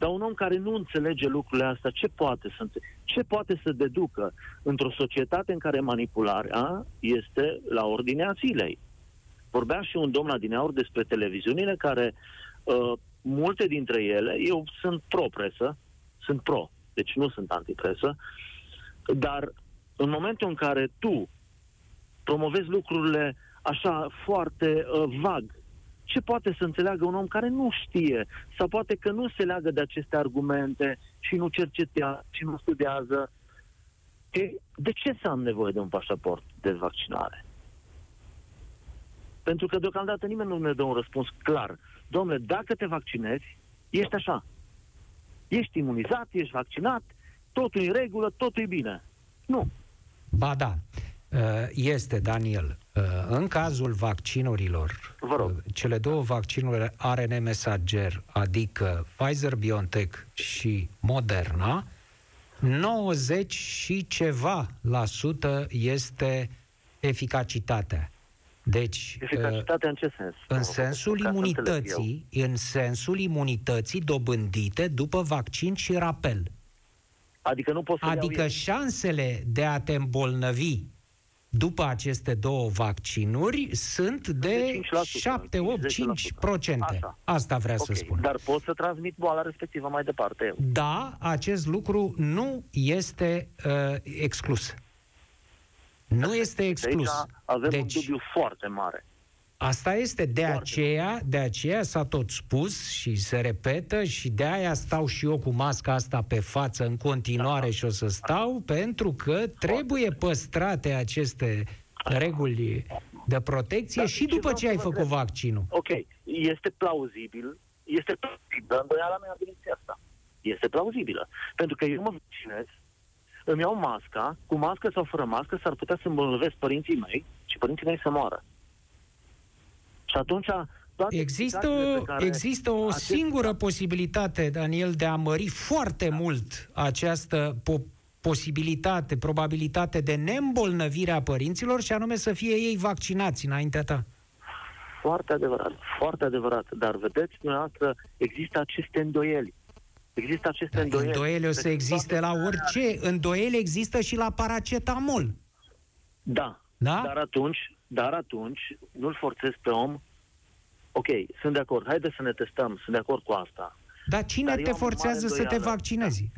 Dar un om care nu înțelege lucrurile astea, ce poate să înțe- ce poate să deducă într-o societate în care manipularea este la ordinea zilei? Vorbea și un domn la dineauri despre televiziunile care, uh, multe dintre ele, eu sunt pro-presă, sunt pro, deci nu sunt antipresă, dar în momentul în care tu promovezi lucrurile așa foarte uh, vag, ce poate să înțeleagă un om care nu știe sau poate că nu se leagă de aceste argumente și nu cercetează și nu studiază? E, de ce să am nevoie de un pașaport de vaccinare? Pentru că deocamdată nimeni nu ne dă un răspuns clar. Domnule, dacă te vaccinezi, ești așa. Ești imunizat, ești vaccinat, totul e în regulă, totul e bine. Nu. Ba da, uh, este, Daniel. Uh, În cazul vaccinurilor, Vă rog. uh, cele două vaccinuri ARN mesager, adică Pfizer-BioNTech și Moderna, 90 și ceva la sută este eficacitatea. Deci, uh, Eficacitatea în ce sens? în Ca sensul să înțeleg eu. imunității, în sensul imunității dobândite după vaccin și rapel. Adică nu poți să Adică șansele de a te îmbolnăvi după aceste două vaccinuri sunt de 5%, 7, 8, 5%. Așa. Asta vrea Ok, să spun. Dar pot să transmit boala respectivă mai departe eu. Da, acest lucru nu este uh, exclus. Nu este exclus. Aici avem un Deci, dubiu foarte mare. Asta este, de Foarte aceea, de aceea s-a tot spus și se repetă și de aia stau și eu cu masca asta pe față în continuare Da. și o să stau, pentru că trebuie păstrate aceste reguli de protecție Da, și ce după vreau ce să ai vă făcut întreb? vaccinul. Ok, este plauzibil, este plauzibilă îndoiala mea în direcția asta. Este plauzibilă. Pentru că eu mă vaccinez, îmi iau masca, cu mască sau fără mască, s-ar putea să îmbolnăvesc părinții mei și părinții mei să moară. Și atunci toate Există, explicațiile o, pe care există o acest- singură posibilitate, Daniel, de a mări foarte Da. mult această po- posibilitate, probabilitate de neîmbolnăvire a părinților și anume să fie ei vaccinați înaintea ta. Foarte adevărat, foarte adevărat. Dar vedeți, dumneavoastră, există aceste îndoieli. Există aceste îndoieli. Îndoiele o să Deci existe toate- la orice. Îndoiele există și la paracetamol. Da. Da? Dar atunci, dar atunci, nu-l forțez pe om. Ok, sunt de acord, haide să ne testăm, sunt de acord cu asta. Dar cine Dar eu te am o mare forțează să te îndoială. vaccinezi?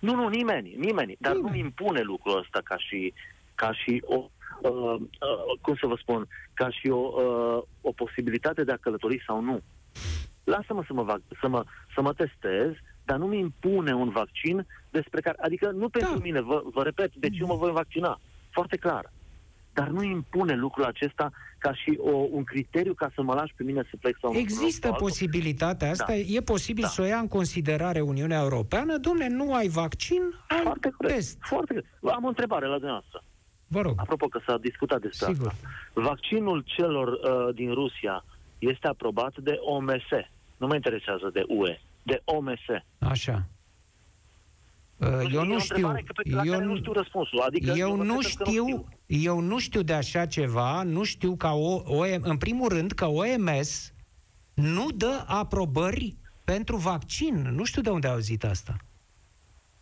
Nu, nu, nimeni, nimeni. Dar Nimeni. nu impune lucrul ăsta ca și, ca și o, uh, uh, cum să vă spun, ca și o, uh, o posibilitate de a călători sau nu. Lasă-mă să mă, vac- să mă, să mă testez, dar nu mi impune un vaccin despre care, adică nu pentru Da. mine, vă, vă repet, deci eu mă voi vaccina, foarte clar. Dar nu impune lucrul acesta ca și o, un criteriu ca să mă lași pe mine să plec sau nu. Există sau altul. posibilitatea asta, Da. e posibil Da. să o ia în considerare Uniunea Europeană. Domne, nu ai vaccin, ai Foarte corect. test. Foarte corect. Am o întrebare la dumneavoastră. Vă rog, Apropo că s-a discutat despre sigur. asta. Vaccinul celor uh, din Rusia este aprobat de OMS. Nu mă interesează de UE, de OMS. Așa. Uh, Eu E nu o știu. întrebare că pe, la Eu, care nu știu răspunsul. Adică eu vă nu cred că știu, eu nu știu de așa ceva, nu știu ca o, OM, în primul rând că OMS nu dă aprobări pentru vaccin. Nu știu de unde au auzit asta.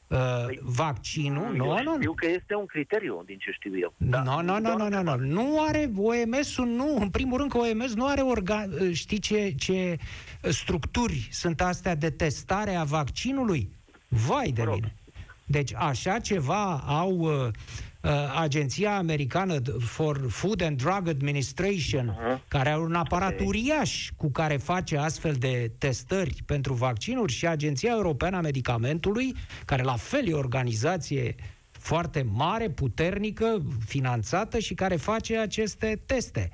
Uh, Păi, vaccinul, Eu nu, nu, știu că este un criteriu, din ce știu eu. Da, Nu, nu, nu, doar nu, nu, nu. întrebare. Nu are OMS-ul, nu. În primul rând că OMS nu are organ... Știi ce, ce structuri sunt astea de testare a vaccinului? Vai de Mă rog. mine. Deci așa ceva au uh, uh, Agenția Americană for Food and Drug Administration, Mhm. care are un aparat Ok. uriaș cu care face astfel de testări pentru vaccinuri și Agenția Europeană a Medicamentului, care la fel e o organizație foarte mare, puternică, finanțată și care face aceste teste.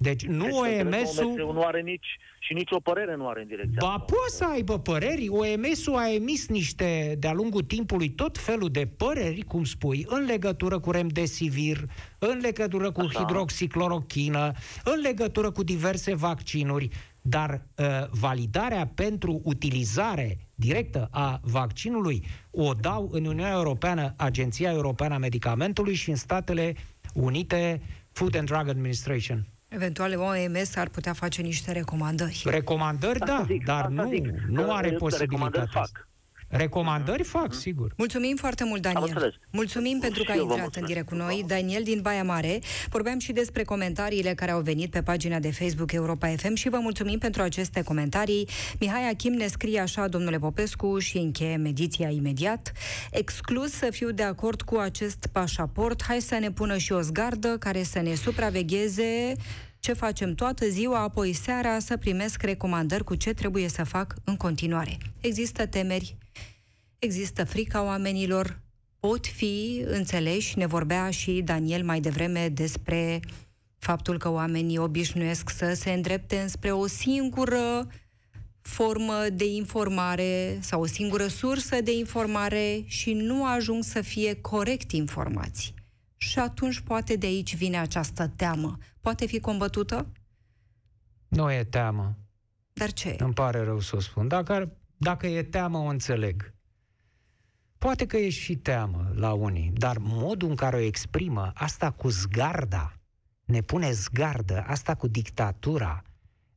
Deci nu Deci, înțeleg că OMS-ul... nu are nici, și nici o părere nu are în direcția Ba, asta. poate să aibă păreri. OMS-ul a emis niște, de-a lungul timpului, tot felul de păreri, cum spui, în legătură cu remdesivir, în legătură cu Așa. hidroxiclorochină, în legătură cu diverse vaccinuri. dar uh, validarea pentru utilizare directă a vaccinului o dau în Uniunea Europeană Agenția Europeană a Medicamentului și în Statele Unite Food and Drug Administration. Eventual OMS ar putea face niște recomandări. Recomandări, da, zic, dar asta nu, zic, nu că are posibilitatea. recomandări fac. Asta. Recomandări fac, sigur. Mulțumim foarte mult, Am Daniel. înțeles. Mulțumim pentru că Și ai eu vă intrat în mulțumesc. direct cu noi. Daniel din Baia Mare. Vorbeam și despre comentariile care au venit pe pagina de Facebook Europa FM și vă mulțumim pentru aceste comentarii. Mihai Achim ne scrie așa, domnule Popescu, și încheiem ediția imediat. Exclus să fiu de acord cu acest pașaport, hai să ne pună și o zgardă care să ne supravegheze ce facem toată ziua, apoi seara să primesc recomandări cu ce trebuie să fac în continuare. Există temeri există frica oamenilor, pot fi înțeleși, ne vorbea și Daniel mai devreme despre faptul că oamenii obișnuiesc să se îndrepte înspre o singură formă de informare sau o singură sursă de informare și nu ajung să fie corect informați. Și atunci poate de aici vine această teamă. Poate fi combătută? Nu e teamă. Dar ce? Îmi pare rău să o spun. Dacă, ar- dacă e teamă, o înțeleg. Poate că e și teamă la unii, dar modul în care o exprimă, asta cu zgarda, ne pune zgardă, asta cu dictatura,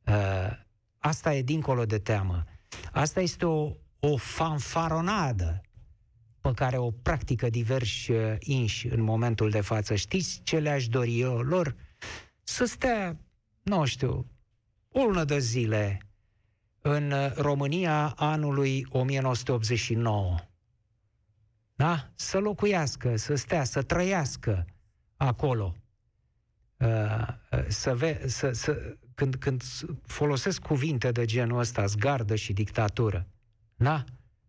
uh, asta e dincolo de teamă. Asta este o, o fanfaronadă pe care o practică diversi uh, inși în momentul de față. Știți ce le-aș dori eu lor? Să stea, nu știu, o lună de zile în uh, România anului 1989. Da? Să locuiască, să stea, să trăiască acolo. Uh, uh, Să ve- să, să, când, când folosesc cuvinte de genul ăsta, zgardă și dictatură, da?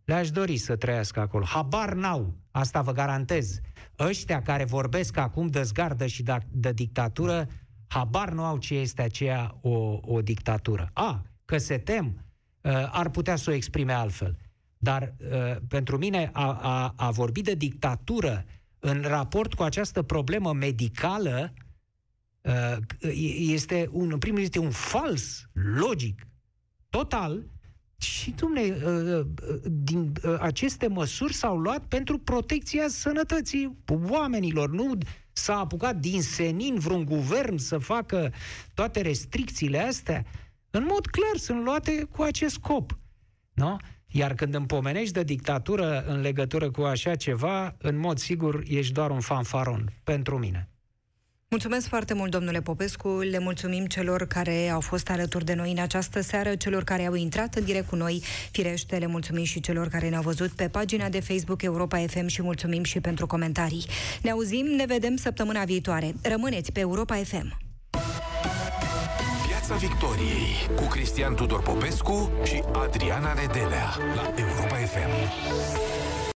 Le-aș dori să trăiască acolo. Habar n-au, asta vă garantez. Ăștia care vorbesc acum de zgardă și de, de dictatură, habar nu au ce este aceea o, o dictatură. A, că se tem, uh, ar putea să o exprime altfel. Dar uh, pentru mine a, a, a vorbi de dictatură în raport cu această problemă medicală uh, este un, în primul rând, este un fals logic total și, dumne, din aceste măsuri s-au luat pentru protecția sănătății oamenilor. Nu s-a apucat din senin vreun guvern să facă toate restricțiile astea. În mod clar sunt luate cu acest scop. Nu? Iar când îmi pomenești de dictatură în legătură cu așa ceva, în mod sigur ești doar un fanfaron pentru mine. Mulțumesc foarte mult, domnule Popescu. Le mulțumim celor care au fost alături de noi în această seară, celor care au intrat în direct cu noi. Firește, le mulțumim și celor care ne-au văzut pe pagina de Facebook Europa FM și mulțumim și pentru comentarii. Ne auzim, ne vedem săptămâna viitoare. Rămâneți pe Europa FM. Piața Victoriei cu Cristian Tudor Popescu și Adriana Nedelea la Europa FM.